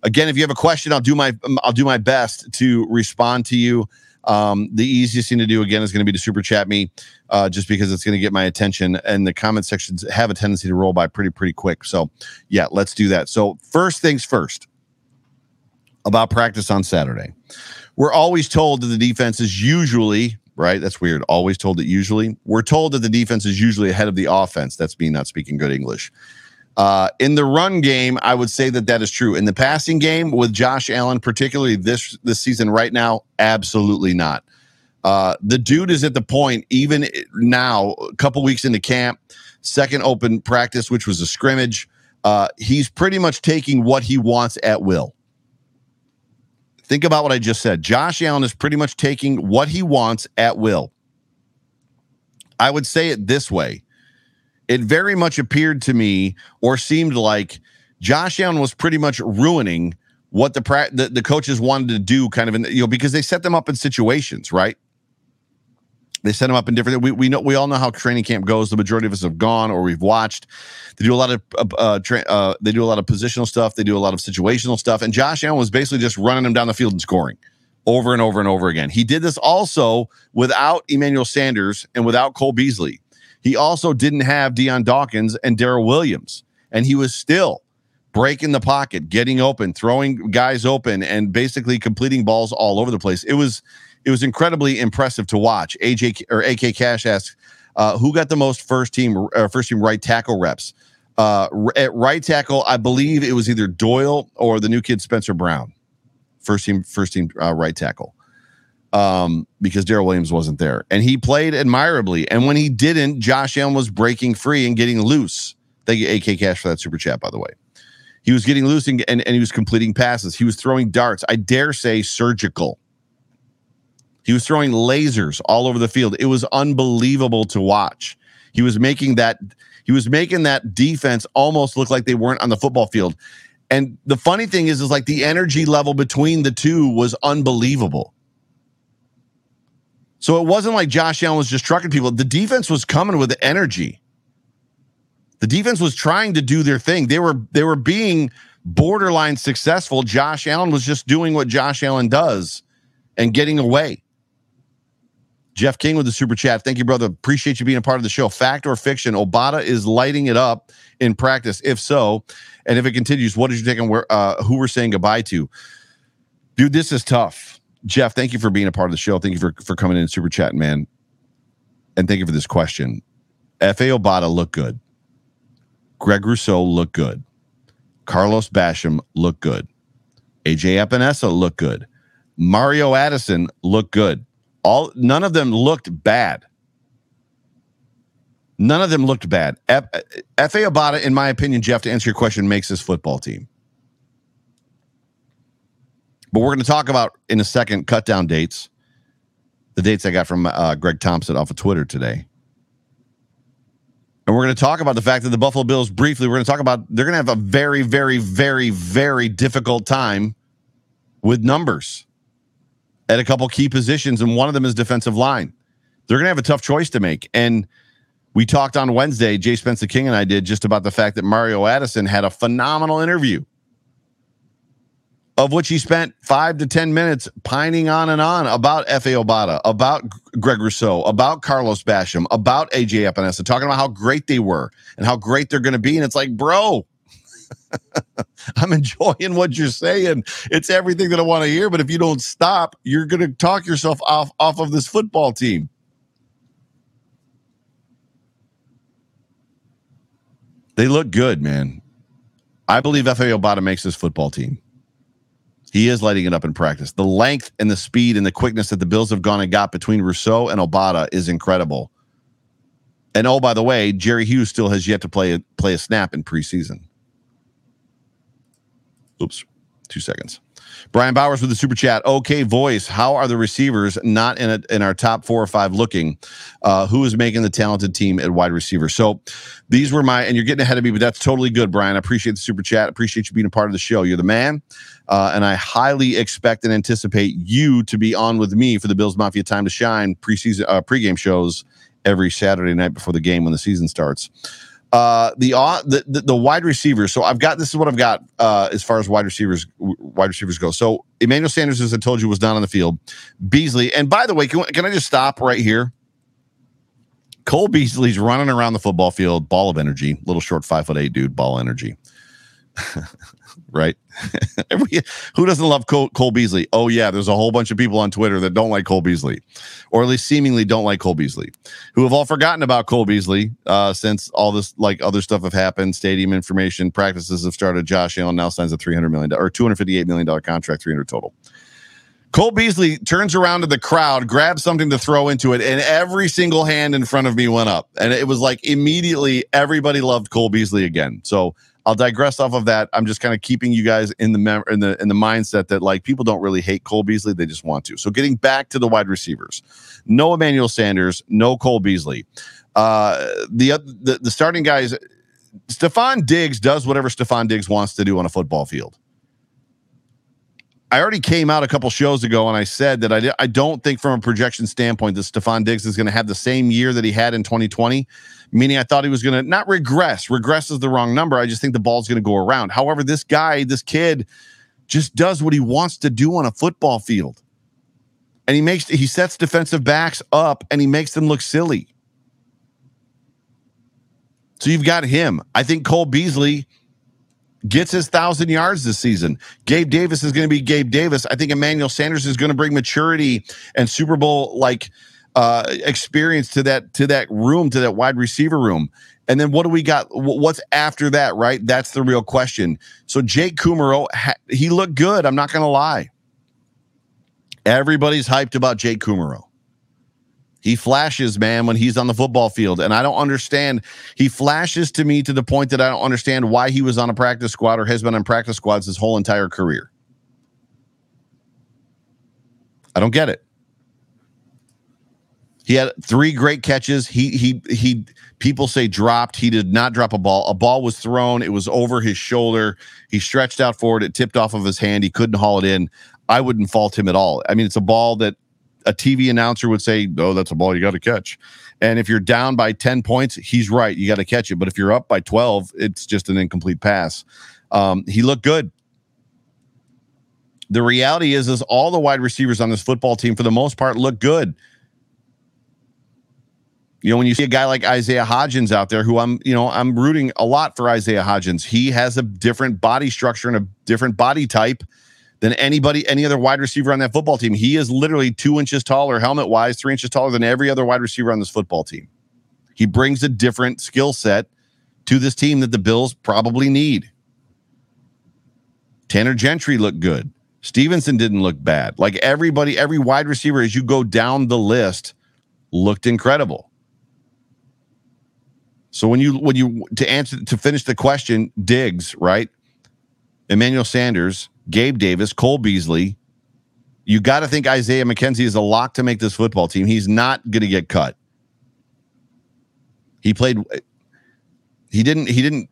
Again, if you have a question, I'll do my I'll do my best to respond to you. Um, the easiest thing to do again is going to be to super chat me, uh, just because it's going to get my attention. And the comment sections have a tendency to roll by pretty pretty quick. So yeah, let's do that. So first things first about practice on Saturday. We're always told that the defense is usually, right? That's weird. Always told that usually. We're told that the defense is usually ahead of the offense. That's me not speaking good English. Uh, in the run game, I would say that that is true. In the passing game, with Josh Allen, particularly this this season right now, absolutely not. Uh, the dude is at the point, even now, a couple weeks into camp, second open practice, which was a scrimmage. Uh, he's pretty much taking what he wants at will. Think about what I just said. Josh Allen is pretty much taking what he wants at will. I would say it this way. It very much appeared to me or seemed like Josh Allen was pretty much ruining what the, pra- the, the coaches wanted to do kind of in the, you know because they set them up in situations, right? They set them up in different. We, we know we all know how training camp goes. The majority of us have gone or we've watched. They do a lot of uh, uh, tra- uh, they do a lot of positional stuff. They do a lot of situational stuff. And Josh Allen was basically just running them down the field and scoring over and over and over again. He did this also without Emmanuel Sanders and without Cole Beasley. He also didn't have Dion Dawkins and Daryl Williams, and he was still breaking the pocket, getting open, throwing guys open, and basically completing balls all over the place. It was it was incredibly impressive to watch. AJ or AK Cash asks, uh, who got the most first team uh, first team right tackle reps? Uh, at right tackle, I believe it was either Doyle or the new kid Spencer Brown, first team first team uh, right tackle. Um, because Daryl Williams wasn't there, and he played admirably. And when he didn't, Josh Allen was breaking free and getting loose. Thank you, AK Cash, for that super chat, by the way. He was getting loose and, and, and he was completing passes. He was throwing darts. I dare say surgical. He was throwing lasers all over the field. It was unbelievable to watch. He was making that he was making that defense almost look like they weren't on the football field. And the funny thing is, is like the energy level between the two was unbelievable. So it wasn't like Josh Allen was just trucking people. The defense was coming with energy. The defense was trying to do their thing. They were they were being borderline successful. Josh Allen was just doing what Josh Allen does and getting away. Jeff King with the super chat. Thank you, brother. Appreciate you being a part of the show. Fact or fiction? Obada is lighting it up in practice. If so, and if it continues, what did you take on where uh, who we're saying goodbye to? Dude, this is tough. Jeff, thank you for being a part of the show. Thank you for, for coming in super chatting, man. And thank you for this question. Efe Obada looked good. Greg Rousseau looked good. Carlos Basham looked good. AJ Epenesa looked good. Mario Addison looked good. All none of them looked bad. None of them looked bad. Efe Obada, in my opinion, Jeff, to answer your question, makes this football team. But we're going to talk about in a second cut down dates, the dates I got from uh, Greg Thompson off of Twitter today. And we're going to talk about the fact that the Buffalo Bills, briefly, we're going to talk about they're going to have a very, very, very, very difficult time with numbers at a couple key positions, and one of them is defensive line. They're going to have a tough choice to make. And we talked on Wednesday, Jay Spencer King and I did just about the fact that Mario Addison had a phenomenal interview, of which he spent five to 10 minutes pining on and on about Efe Obada, about Greg Rousseau, about Carlos Basham, about AJ Epenesa, talking about how great they were and how great they're going to be. And it's like, bro, I'm enjoying what you're saying. It's everything that I want to hear. But if you don't stop, you're going to talk yourself off off of this football team. They look good, man. I believe Efe Obada makes this football team. He is lighting it up in practice. The length and the speed and the quickness that the Bills have gone and got between Rousseau and Obada is incredible. And oh, by the way, Jerry Hughes still has yet to play play a snap in preseason. Oops, two seconds. Brian Bowers with the super chat. Okay, voice. How are the receivers not in a, in our top four or five looking? Uh, who is making the talented team at wide receiver? So these were my, and you're getting ahead of me, but that's totally good, Brian. I appreciate the super chat. Appreciate you being a part of the show. You're the man. Uh, and I highly expect and anticipate you to be on with me for the Bills Mafia Time to Shine preseason uh, pregame shows every Saturday night before the game when the season starts. Uh, the, the, the the wide receivers. So I've got this is what I've got uh, as far as wide receivers wide receivers go. So Emmanuel Sanders, as I told you, was not on the field. Beasley, and by the way, can, can I just stop right here? Cole Beasley's running around the football field, ball of energy, little short five foot eight dude, ball energy. right? Who doesn't love Cole, Cole, Beasley? Oh, yeah, there's a whole bunch of people on Twitter that don't like Cole Beasley, or at least seemingly don't like Cole Beasley, who have all forgotten about Cole Beasley uh, since all this like other stuff have happened. Stadium information, practices have started. Josh Allen now signs a $300 million or $258 million contract, 300 total. Cole Beasley turns around to the crowd, grabs something to throw into it, and every single hand in front of me went up. And it was like immediately everybody loved Cole Beasley again. So I'll digress off of that. I'm just kind of keeping you guys in the mem- in the in the mindset that like people don't really hate Cole Beasley, they just want to. So getting back to the wide receivers, no Emmanuel Sanders, no Cole Beasley. Uh, the, the the starting guys, Stefon Diggs does whatever Stefon Diggs wants to do on a football field. I already came out a couple shows ago and I said that I, I don't think from a projection standpoint that Stefon Diggs is going to have the same year that he had in 2020 meaning I thought he was going to not regress. Regress is the wrong number. I just think the ball's going to go around. However, this guy, this kid, just does what he wants to do on a football field. And he makes he sets defensive backs up and he makes them look silly. So you've got him. I think Cole Beasley gets his thousand yards this season. Gabe Davis is going to be Gabe Davis. I think Emmanuel Sanders is going to bring maturity and Super Bowl like uh, experience to that to that room to that wide receiver room. And then what do we got? What's after that? Right, that's the real question. So Jake Kumerow, he looked good. I'm not going to lie. Everybody's hyped about Jake Kumerow. He flashes, man, when he's on the football field. And I don't understand. He flashes to me to the point that I don't understand why he was on a practice squad or has been on practice squads his whole entire career. I don't get it. He had three great catches. He he he people say dropped. He did not drop a ball. A ball was thrown. It was over his shoulder. He stretched out forward. It tipped off of his hand. He couldn't haul it in. I wouldn't fault him at all. I mean, it's a ball that a TV announcer would say, "Oh, that's a ball you got to catch." And if you're down by 10 points, he's right. You got to catch it. But if you're up by 12, it's just an incomplete pass. Um, he looked good. The reality is, is all the wide receivers on this football team, for the most part, look good. You know, when you see a guy like Isaiah Hodgins out there, who I'm, you know, I'm rooting a lot for Isaiah Hodgins. He has a different body structure and a different body type than anybody, any other wide receiver on that football team. He is literally two inches taller, helmet wise, three inches taller than every other wide receiver on this football team. He brings a different skill set to this team that the Bills probably need. Tanner Gentry looked good. Stevenson didn't look bad. Like everybody, every wide receiver, as you go down the list, looked incredible. So when you when you to answer to finish the question, Diggs, right? Emmanuel Sanders, Gabe Davis, Cole Beasley. You got to think Isaiah McKenzie is a lock to make this football team. He's not going to get cut. He played. He didn't. He didn't.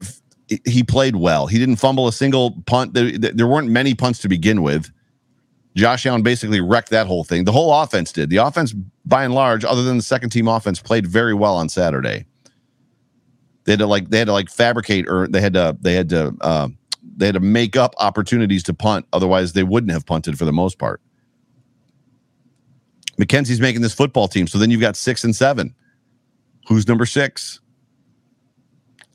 He played well. He didn't fumble a single punt. There, there weren't many punts to begin with. Josh Allen basically wrecked that whole thing. The whole offense did. The offense, by and large, other than the second team offense, played very well on Saturday. They had to like they had to like fabricate or they had to they had to uh, they had to make up opportunities to punt. Otherwise, they wouldn't have punted for the most part. McKenzie's making this football team. So then you've got six and seven. Who's number six?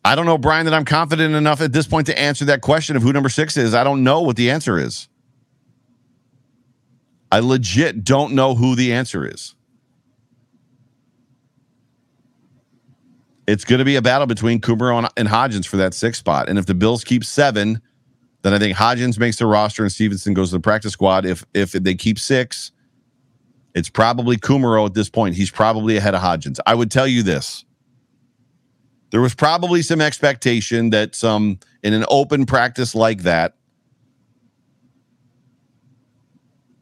I don't know, Brian, that I'm confident enough at this point to answer that question of who number six is. I don't know what the answer is. I legit don't know who the answer is. It's going to be a battle between Kumerow and, Hodgins for that sixth spot. And if the Bills keep seven, then I think Hodgins makes the roster and Stevenson goes to the practice squad. If if they keep six, it's probably Kumerow at this point. He's probably ahead of Hodgins. I would tell you this. There was probably some expectation that some in an open practice like that,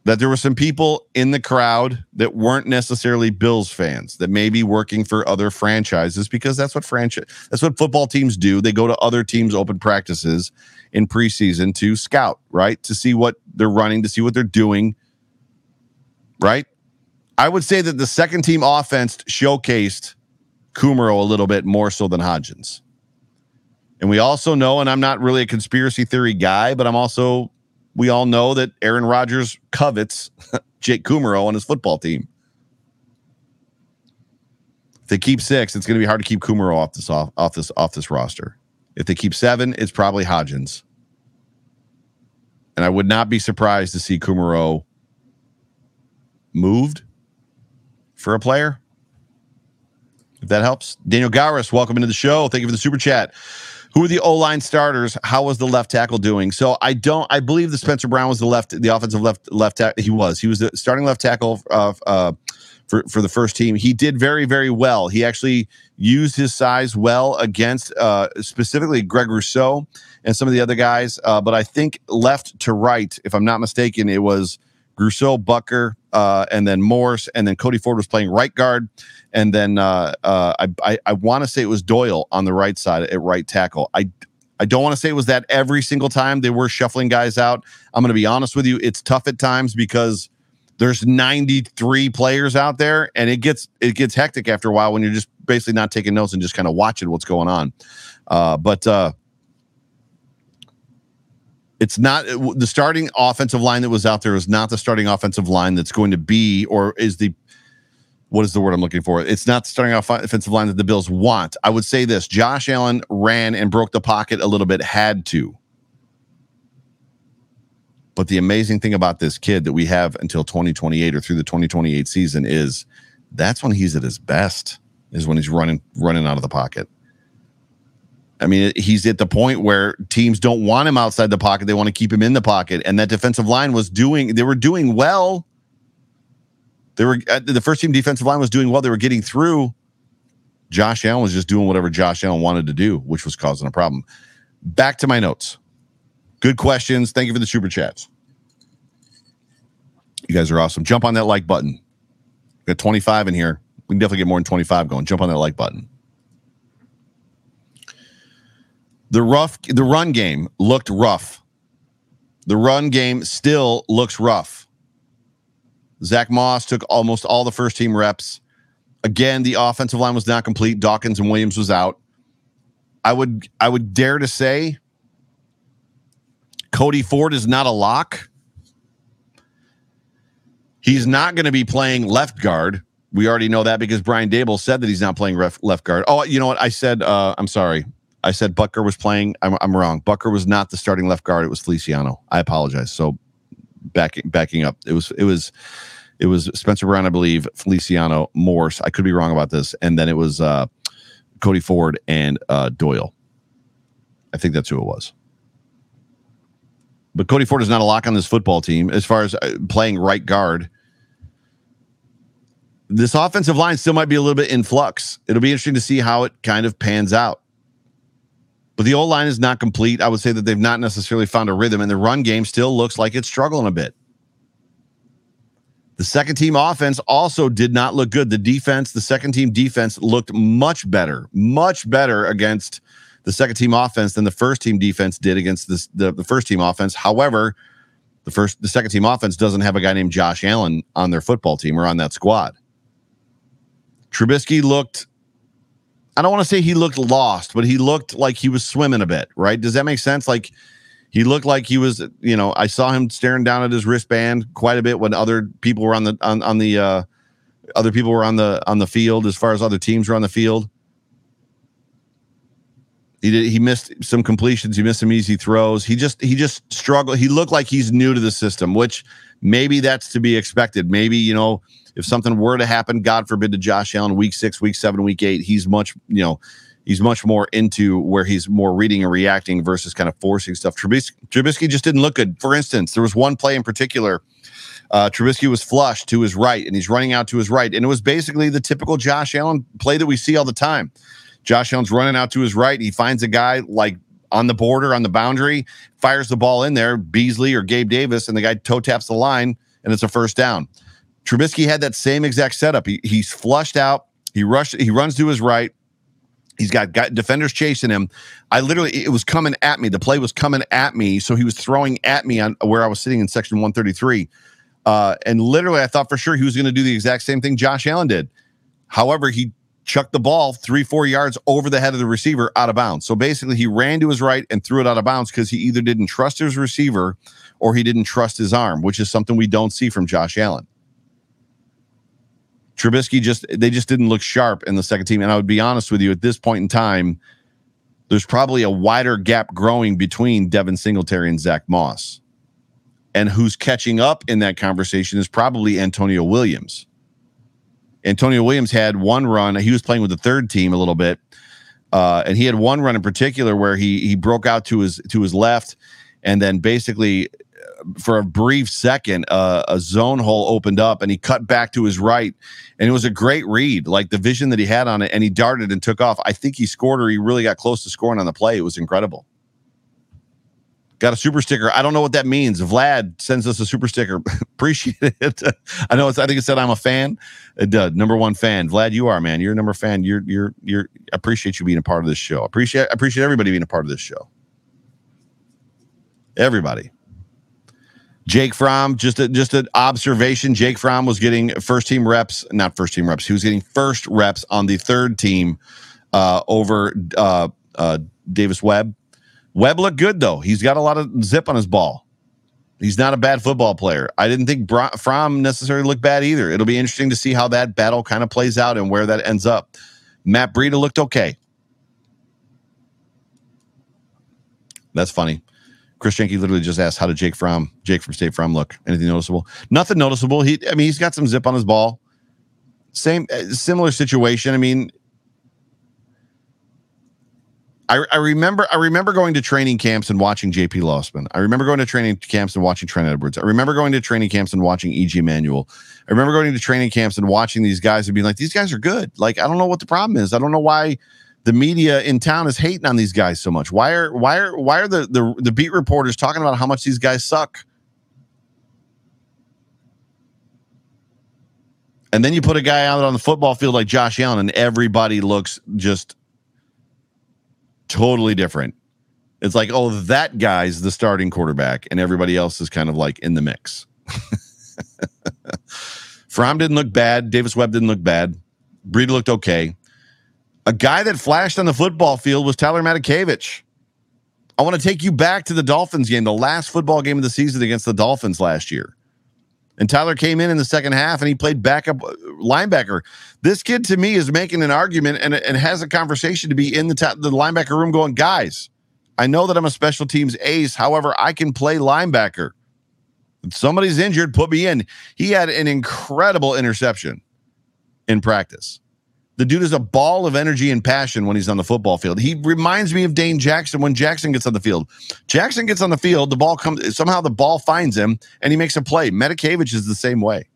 that there were some people in the crowd that weren't necessarily Bills fans that may be working for other franchises because that's what franchise that's what football teams do. They go to other teams' open practices in preseason to scout, right? To see what they're running, to see what they're doing. Right? I would say that the second team offense showcased Kumerow a little bit more so than Hodgins. And we also know, and I'm not really a conspiracy theory guy, but I'm also we all know that Aaron Rodgers covets Jake Kumerow on his football team. If they keep six, it's going to be hard to keep Kumerow off this off, off this off this roster. If they keep seven, it's probably Hodgins. And I would not be surprised to see Kumerow moved for a player. If that helps. Daniel Gowris, welcome into the show. Thank you for the super chat. Who are the O line starters? How was the left tackle doing? So I don't. I believe that Spencer Brown was the left, the offensive left left tackle. He was. He was the starting left tackle uh, uh, for for the first team. He did very very well. He actually used his size well against uh, specifically Greg Rousseau and some of the other guys. Uh, but I think left to right, if I'm not mistaken, it was Rousseau, Bucker, uh, and then Morse, and then Cody Ford was playing right guard and then uh, uh, I I, I want to say it was Doyle on the right side at right tackle. I I don't want to say it was that every single time they were shuffling guys out. I'm going to be honest with you; it's tough at times because there's 93 players out there, and it gets it gets hectic after a while when you're just basically not taking notes and just kind of watching what's going on. Uh, but uh, it's not the starting offensive line that was out there is not the starting offensive line that's going to be or is the what is the word I'm looking for? It's not starting off offensive line that the Bills want. I would say this Josh Allen ran and broke the pocket a little bit, had to. But the amazing thing about this kid that we have until 2028 or through the 2028 season is that's when he's at his best, is when he's running running out of the pocket. I mean, he's at the point where teams don't want him outside the pocket; they want to keep him in the pocket. And that defensive line was doing; they were doing well they were uh, the first team defensive line was doing well. They were getting through. Josh Allen was just doing whatever Josh Allen wanted to do, which was causing a problem. Back to my notes. Good questions. Thank you for the super chats. You guys are awesome. Jump on that like button. We got 25 in here. We can definitely get more than 25 going. Jump on that like button. The rough the run game looked rough. The run game still looks rough. Zach Moss took almost all the first team reps. Again, the offensive line was not complete. Dawkins and Williams was out. I would I would dare to say Cody Ford is not a lock. He's not going to be playing left guard. We already know that because Brian Daboll said that he's not playing ref, left guard. Oh, you know what? I said, uh, I'm sorry. I said Bucker was playing. I'm, I'm wrong. Bucker was not the starting left guard. It was Feliciano. I apologize. So backing backing up. It was it was it was Spencer Brown, I believe, Feliciano, Morse. I could be wrong about this, and then it was uh, Cody Ford and uh, Doyle. I think that's who it was. But Cody Ford is not a lock on this football team as far as uh, playing right guard. This offensive line still might be a little bit in flux. It'll be interesting to see how it kind of pans out. But the old line is not complete. I would say that they've not necessarily found a rhythm, and the run game still looks like it's struggling a bit. The second team offense also did not look good. The defense, the second team defense looked much better, much better against the second team offense than the first team defense did against this, the, the first team offense. However, the first the second team offense doesn't have a guy named Josh Allen on their football team or on that squad. Trubisky looked I don't want to say he looked lost, but he looked like he was swimming a bit, right? Does that make sense? Like he looked like he was, you know, I saw him staring down at his wristband quite a bit when other people were on the on, on the uh other people were on the on the field as far as other teams were on the field. He did. He missed some completions. He missed some easy throws. He just he just struggled. He looked like he's new to the system, which maybe that's to be expected. Maybe you know if something were to happen, God forbid, to Josh Allen, week six, week seven, week eight, he's much you know he's much more into where he's more reading and reacting versus kind of forcing stuff. Trubisky, Trubisky just didn't look good. For instance, there was one play in particular. Uh, Trubisky was flushed to his right, and he's running out to his right, and it was basically the typical Josh Allen play that we see all the time. Josh Allen's running out to his right. He finds a guy like on the border, on the boundary, fires the ball in there, Beasley or Gabe Davis, and the guy toe taps the line, and it's a first down. Trubisky had that same exact setup. He, he's flushed out. He rushed. He runs to his right. He's got, got defenders chasing him. I literally, it was coming at me. The play was coming at me. So he was throwing at me on where I was sitting in section 133. Uh, and literally, I thought for sure he was going to do the exact same thing Josh Allen did. However, he chucked the ball three, four yards over the head of the receiver out of bounds. So basically, he ran to his right and threw it out of bounds because he either didn't trust his receiver or he didn't trust his arm, which is something we don't see from Josh Allen. Trubisky just they just didn't look sharp in the second team. And I would be honest with you, at this point in time, there's probably a wider gap growing between Devin Singletary and Zach Moss. And who's catching up in that conversation is probably Antonio Williams. Antonio Williams had one run. He was playing with the third team a little bit. Uh, and he had one run in particular where he he broke out to his to his left and then basically for a brief second, uh, a zone hole opened up and he cut back to his right. And it was a great read, like the vision that he had on it. And he darted and took off. I think he scored or he really got close to scoring on the play. It was incredible. Got a super sticker. I don't know what that means. Vlad sends us a super sticker. Appreciate it. I know it's. I think it said I'm a fan. It did. Number one fan. Vlad, you are man. You're a number fan. You're you're you're. appreciate you being a part of this show. Appreciate appreciate everybody being a part of this show. Everybody. Jake Fromm, just a, just an observation. Jake Fromm was getting first team reps, not first team reps. He was getting first reps on the third team uh, over uh, uh, Davis Webb. Webb looked good though. He's got a lot of zip on his ball. He's not a bad football player. I didn't think Fromm necessarily looked bad either. It'll be interesting to see how that battle kind of plays out and where that ends up. Matt Breida looked okay. That's funny. Chris Jenke literally just asked, "How did Jake from Jake from State Farm look? Anything noticeable? Nothing noticeable. He, I mean, he's got some zip on his ball. Same, uh, similar situation. I mean, I, I remember, I remember going to training camps and watching J.P. Losman. I remember going to training camps and watching Trent Edwards. I remember going to training camps and watching E.J. Manuel. I remember going to training camps and watching these guys and being like, "These guys are good." Like, I don't know what the problem is. I don't know why the media in town is hating on these guys so much? Why are why are why are the the, the beat reporters talking about how much these guys suck? And then you put a guy out on the football field like Josh Allen, and everybody looks just totally different. It's like, oh, that guy's the starting quarterback, and everybody else is kind of like in the mix. Fromm didn't look bad. Davis Webb didn't look bad. Breida looked okay. A guy that flashed on the football field was Tyler Matakevich. I want to take you back to the Dolphins game, the last football game of the season against the Dolphins last year. And Tyler came in in the second half and he played backup uh, linebacker. This kid to me is making an argument and, and has a conversation to be in the, the linebacker room going, guys, I know that I'm a special teams ace. However, I can play linebacker. If somebody's injured, put me in. He had an incredible interception in practice. The dude is a ball of energy and passion when he's on the football field. He reminds me of Dane Jackson when Jackson gets on the field. Jackson gets on the field, the ball comes somehow the ball finds him and he makes a play. Matakevich is the same way.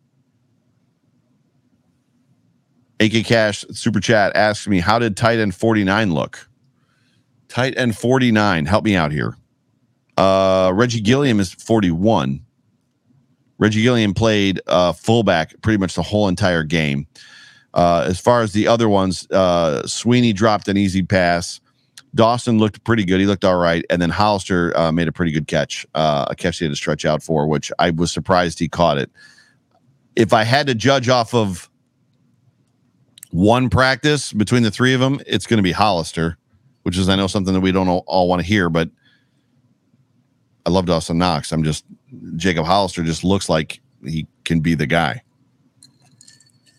AK Cash Super Chat asks me, How did tight end 49 look? Tight end 49, help me out here. Uh, Reggie Gilliam is 41. Reggie Gilliam played uh, fullback pretty much the whole entire game. Uh, as far as the other ones, uh, Sweeney dropped an easy pass. Dawson looked pretty good. He looked all right. And then Hollister uh, made a pretty good catch, uh, a catch he had to stretch out for, which I was surprised he caught it. If I had to judge off of one practice between the three of them, it's going to be Hollister, which is, I know, something that we don't all, all want to hear, but I love Dawson Knox. I'm just, Jacob Hollister just looks like he can be the guy.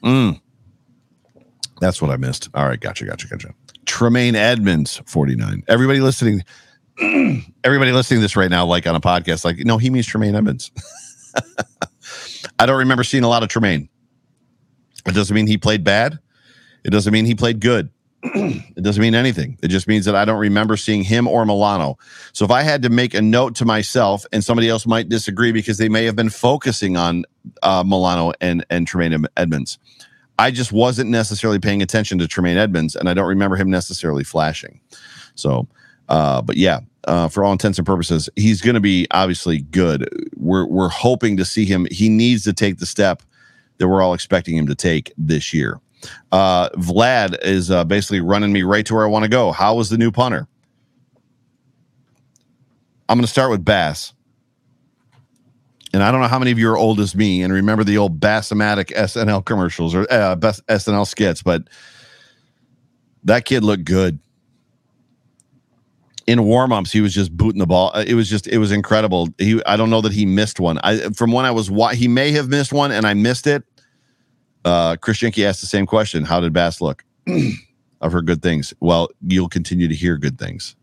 Mm. That's what I missed. All right, gotcha, gotcha, gotcha. Tremaine Edmunds, 49. Everybody listening, everybody listening this right now, like on a podcast, like, no, he means Tremaine Edmunds. I don't remember seeing a lot of Tremaine. It doesn't mean he played bad. It doesn't mean he played good. it doesn't mean anything. It just means that I don't remember seeing him or Milano. So if I had to make a note to myself, and somebody else might disagree because they may have been focusing on uh, Milano and and Tremaine Edmunds, I just wasn't necessarily paying attention to Tremaine Edmunds, and I don't remember him necessarily flashing. So, uh, but yeah, uh, for all intents and purposes, he's going to be obviously good. We're we're hoping to see him. He needs to take the step that we're all expecting him to take this year. Uh, Vlad is uh, basically running me right to where I want to go. How was the new punter? I'm going to start with Bass. And I don't know how many of you are old as me and remember the old Bassomatic SNL commercials or uh, SNL skits, but that kid looked good. In warmups, he was just booting the ball. Uh, it was just, it was incredible. He, I don't know that he missed one. I, from when I was, he may have missed one and I missed it uh, Chris Jenke asked the same question. How did Bass look? I've heard good things. Well, you'll continue to hear good things.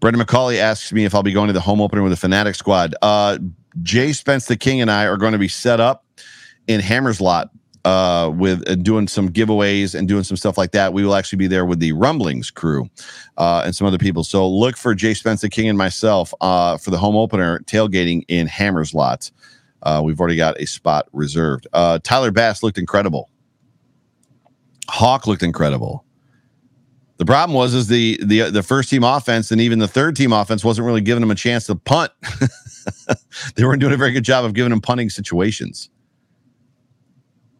Brendan McCauley asks me if I'll be going to the home opener with the Fanatic squad. Uh, Jay Spence the King and I are going to be set up in Hammer's Lot uh, with uh, doing some giveaways and doing some stuff like that. We will actually be there with the Rumblings crew uh, and some other people. So look for Jay Spence the King and myself uh, for the home opener tailgating in Hammer's Lot. Uh, we've already got a spot reserved. Uh, Tyler Bass looked incredible. Haack looked incredible. The problem was is the the the first team offense and even the third team offense wasn't really giving them a chance to punt. they weren't doing a very good job of giving them punting situations.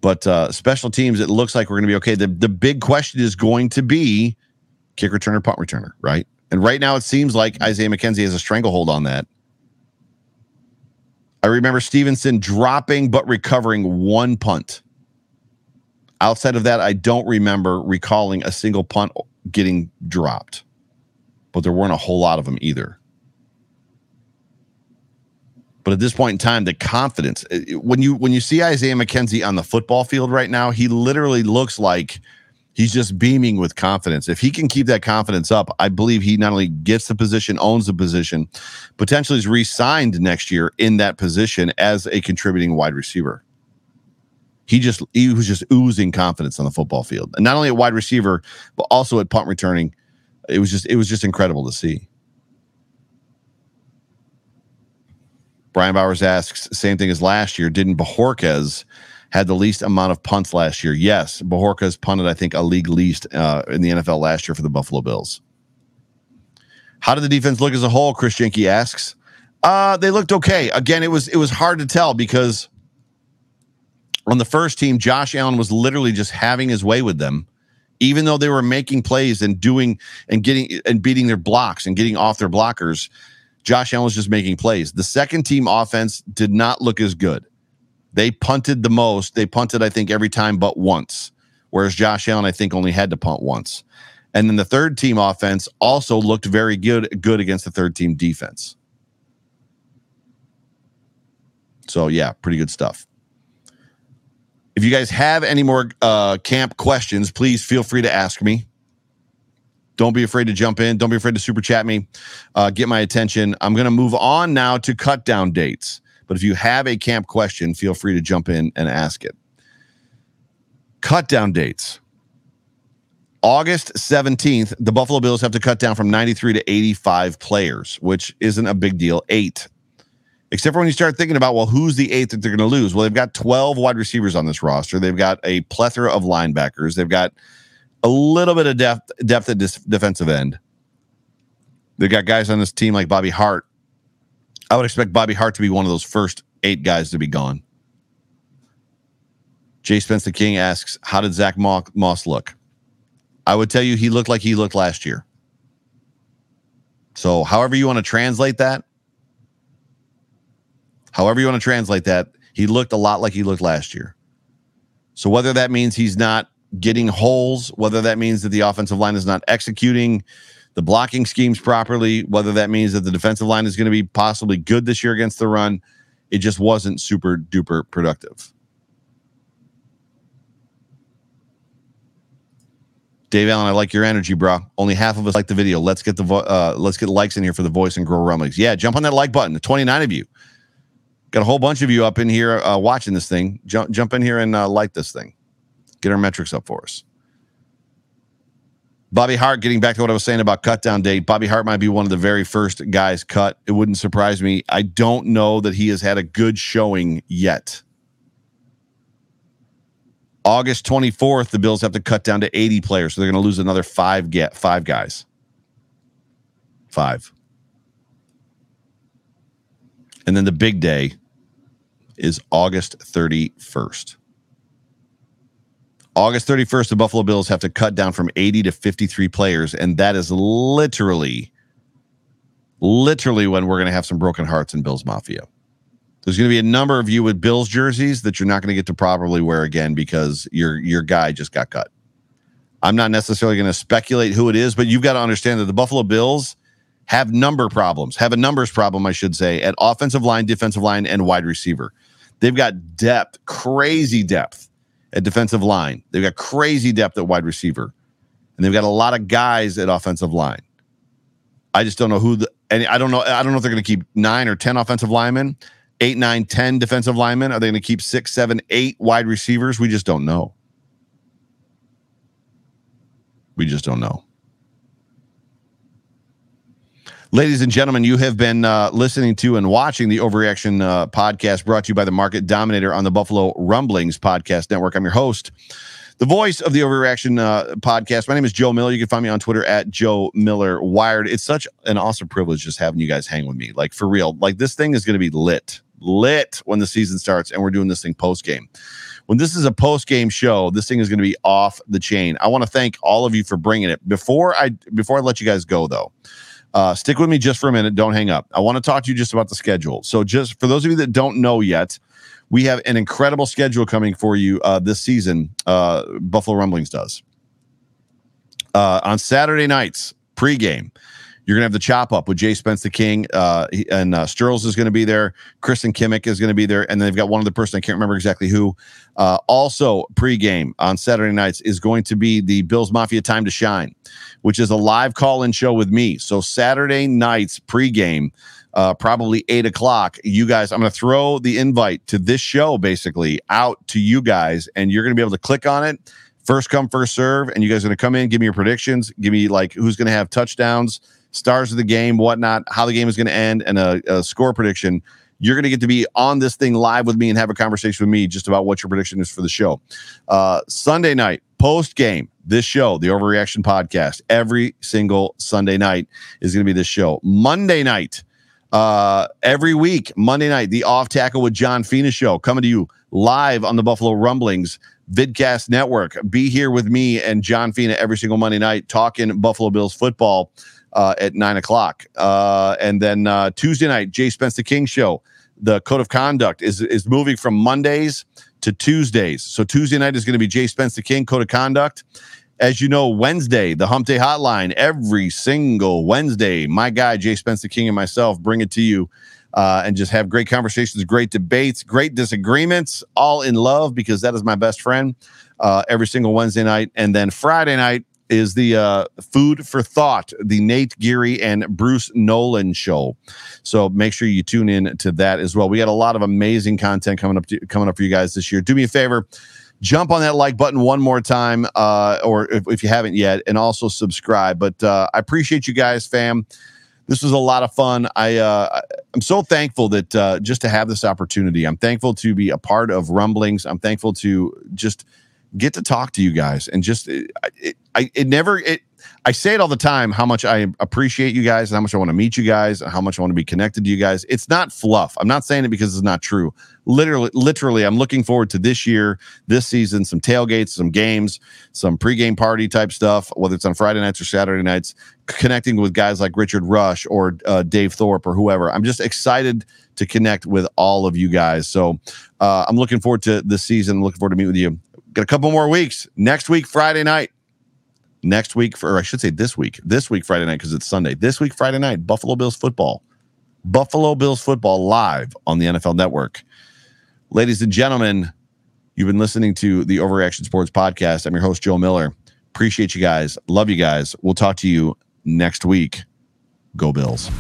But uh, special teams, it looks like we're going to be okay. The the big question is going to be kick returner, punt returner, right? And right now it seems like Isaiah McKenzie has a stranglehold on that. I remember Stevenson dropping but recovering one punt. Outside of that, I don't remember recalling a single punt getting dropped, but there weren't a whole lot of them either. But at this point in time, the confidence uh, uh, when you when you see Isaiah McKenzie on the football field right now, he literally looks like he's just beaming with confidence. If he can keep that confidence up, I believe he not only gets the position, owns the position, potentially is re-signed next year in that position as a contributing wide receiver. He just he was just oozing confidence on the football field, and not only at wide receiver, but also at punt returning. It was just it was just incredible to see. Brian Bowers asks, same thing as last year. Didn't Bojorquez had the least amount of punts last year. Yes, Bojorquez punted, I think, a league least uh, in the NFL last year for the Buffalo Bills. How did the defense look as a whole? Chris Jenke asks. Uh, they looked okay. Again, it was it was hard to tell because on the first team, Josh Allen was literally just having his way with them, even though they were making plays and doing and getting and beating their blocks and getting off their blockers. Josh Allen was just making plays. The second team offense did not look as good. They punted the most. They punted, I think, every time but once. Whereas Josh Allen, I think, only had to punt once. And then the third team offense also looked very good, good against the third team defense. So yeah, pretty good stuff. If you guys have any more uh, camp questions, please feel free to ask me. Don't be afraid to jump in. Don't be afraid to super chat me. Uh, get my attention. I'm going to move on now to cut down dates. But if you have a camp question, feel free to jump in and ask it. Cut down dates. August 17th, the Buffalo Bills have to cut down from 93 to 85 players, which isn't a big deal. Eight. Except for when you start thinking about, well, who's the eight that they're going to lose? Well, they've got 12 wide receivers on this roster. They've got a plethora of linebackers. They've got a little bit of depth, depth at this defensive end. They've got guys on this team like Bobby Hart, I would expect Bobby Hart to be one of those first eight guys to be gone. Jay Spencer King asks, How did Zach Moss look? I would tell you he looked like he looked last year. So, however you want to translate that, however you want to translate that, he looked a lot like he looked last year. So, whether that means he's not getting holes, whether that means that the offensive line is not executing, the blocking schemes properly, whether that means that the defensive line is going to be possibly good this year against the run. It just wasn't super duper productive. Dave Allen, I like your energy, bro. Only half of us like the video. Let's get the vo- uh, let's get likes in here for the voice and grow rumblings. Yeah, jump on that like button. 29 of you. Got a whole bunch of you up in here uh, watching this thing. Jump jump in here and uh, like this thing. Get our metrics up for us. Bobby Hart, getting back to what I was saying about cut down date, Bobby Hart might be one of the very first guys cut. It wouldn't surprise me. I don't know that he has had a good showing yet. August 24th, the Bills have to cut down to 80 players. So they're going to lose another five get five guys. Five. And then the big day is August 31st. August 31st, the Buffalo Bills have to cut down from 80 to 53 players. And that is literally, literally when we're going to have some broken hearts in Bills Mafia. There's going to be a number of you with Bills jerseys that you're not going to get to properly wear again because your your guy just got cut. I'm not necessarily going to speculate who it is, but you've got to understand that the Buffalo Bills have number problems, have a numbers problem, I should say, at offensive line, defensive line, and wide receiver. They've got depth, crazy depth at defensive line. They've got crazy depth at wide receiver, and they've got a lot of guys at offensive line. I just don't know who the and I don't know. I don't know if they're going to keep nine or ten offensive linemen eight, nine, ten defensive linemen? Are they going to keep six, seven, eight wide receivers? We just don't know. We just don't know. Ladies and gentlemen, you have been uh, listening to and watching the Overreaction uh, podcast brought to you by the Market Dominator on the Buffalo Rumblings Podcast Network. I'm your host, the voice of the Overreaction uh, podcast. My name is Joe Miller. You can find me on Twitter at Joe Miller Wired. It's such an awesome privilege just having you guys hang with me. Like, for real, like, this thing is going to be lit lit when the season starts, and we're doing this thing post game. When this is a post game show, this thing is going to be off the chain. I want to thank all of you for bringing it. Before I before I let you guys go, though, uh, stick with me just for a minute. Don't hang up. I want to talk to you just about the schedule. So, just for those of you that don't know yet, we have an incredible schedule coming for you uh, this season. Uh, Buffalo Rumblings does uh, on Saturday nights pregame. You're going to have the chop up with Jay Spence the King, uh, and uh, is going to be there. Kristen Kimmick is going to be there, and then they've got one other person I can't remember exactly who. Uh, also, pregame on Saturday nights is going to be the Bills Mafia Time to Shine, which is a live call-in show with me. So Saturday nights pregame, uh, probably eight o'clock. You guys, I'm going to throw the invite to this show basically out to you guys, and you're going to be able to click on it. First come, first serve, and you guys are going to come in, give me your predictions, give me like who's going to have touchdowns stars of the game, whatnot, how the game is going to end, and a, a score prediction. You're going to get to be on this thing live with me and have a conversation with me just about what your prediction is for the show. Uh, Sunday night, post game, this show, the Overreaction Podcast, every single Sunday night is going to be this show. Monday night, uh, every week, Monday night, the Off Tackle with John Fina show coming to you live on the Buffalo Rumblings Vidcast Network. Be here with me and John Fina every single Monday night talking Buffalo Bills football uh, at nine o'clock. Uh, and then uh, Tuesday night, Jay Spence the King show. The code of conduct is is moving from Mondays to Tuesdays. So Tuesday night is going to be Jay Spence the King code of conduct. As you know, Wednesday, the Hump Day Hotline, every single Wednesday, my guy Jay Spence the King and myself bring it to you uh, and just have great conversations, great debates, great disagreements, all in love because that is my best friend uh, every single Wednesday night. And then Friday night, is the uh, Food for Thought, the Nate Geary and Bruce Nolan show. So make sure you tune in to that as well. We got a lot of amazing content coming up to, coming up for you guys this year. Do me a favor, jump on that like button one more time, uh, or if, if, you haven't yet, and also subscribe. But uh, I appreciate you guys, fam. This was a lot of fun. I uh, I'm so thankful that uh, just to have this opportunity. I'm thankful to be a part of Rumblings. I'm thankful to just get to talk to you guys and just it, it, I it never it I say it all the time how much I appreciate you guys and how much I want to meet you guys and how much I want to be connected to you guys. It's not fluff. I'm not saying it because it's not true. Literally, literally, I'm looking forward to this year, this season, some tailgates, some games, some pregame party type stuff, whether it's on Friday nights or Saturday nights, connecting with guys like Richard Rush or uh, Dave Thorpe or whoever. I'm just excited to connect with all of you guys. So uh, I'm looking forward to this season. Looking forward to meet with you. Got a couple more weeks. Next week, Friday night. Next week, for I should say this week. This week, Friday night, because it's Sunday. This week, Friday night, Buffalo Bills football. Buffalo Bills football live on the NFL Network. Ladies and gentlemen, you've been listening to the Overreaction Sports Podcast. I'm your host, Joe Miller. Appreciate you guys. Love you guys. We'll talk to you next week. Go Bills.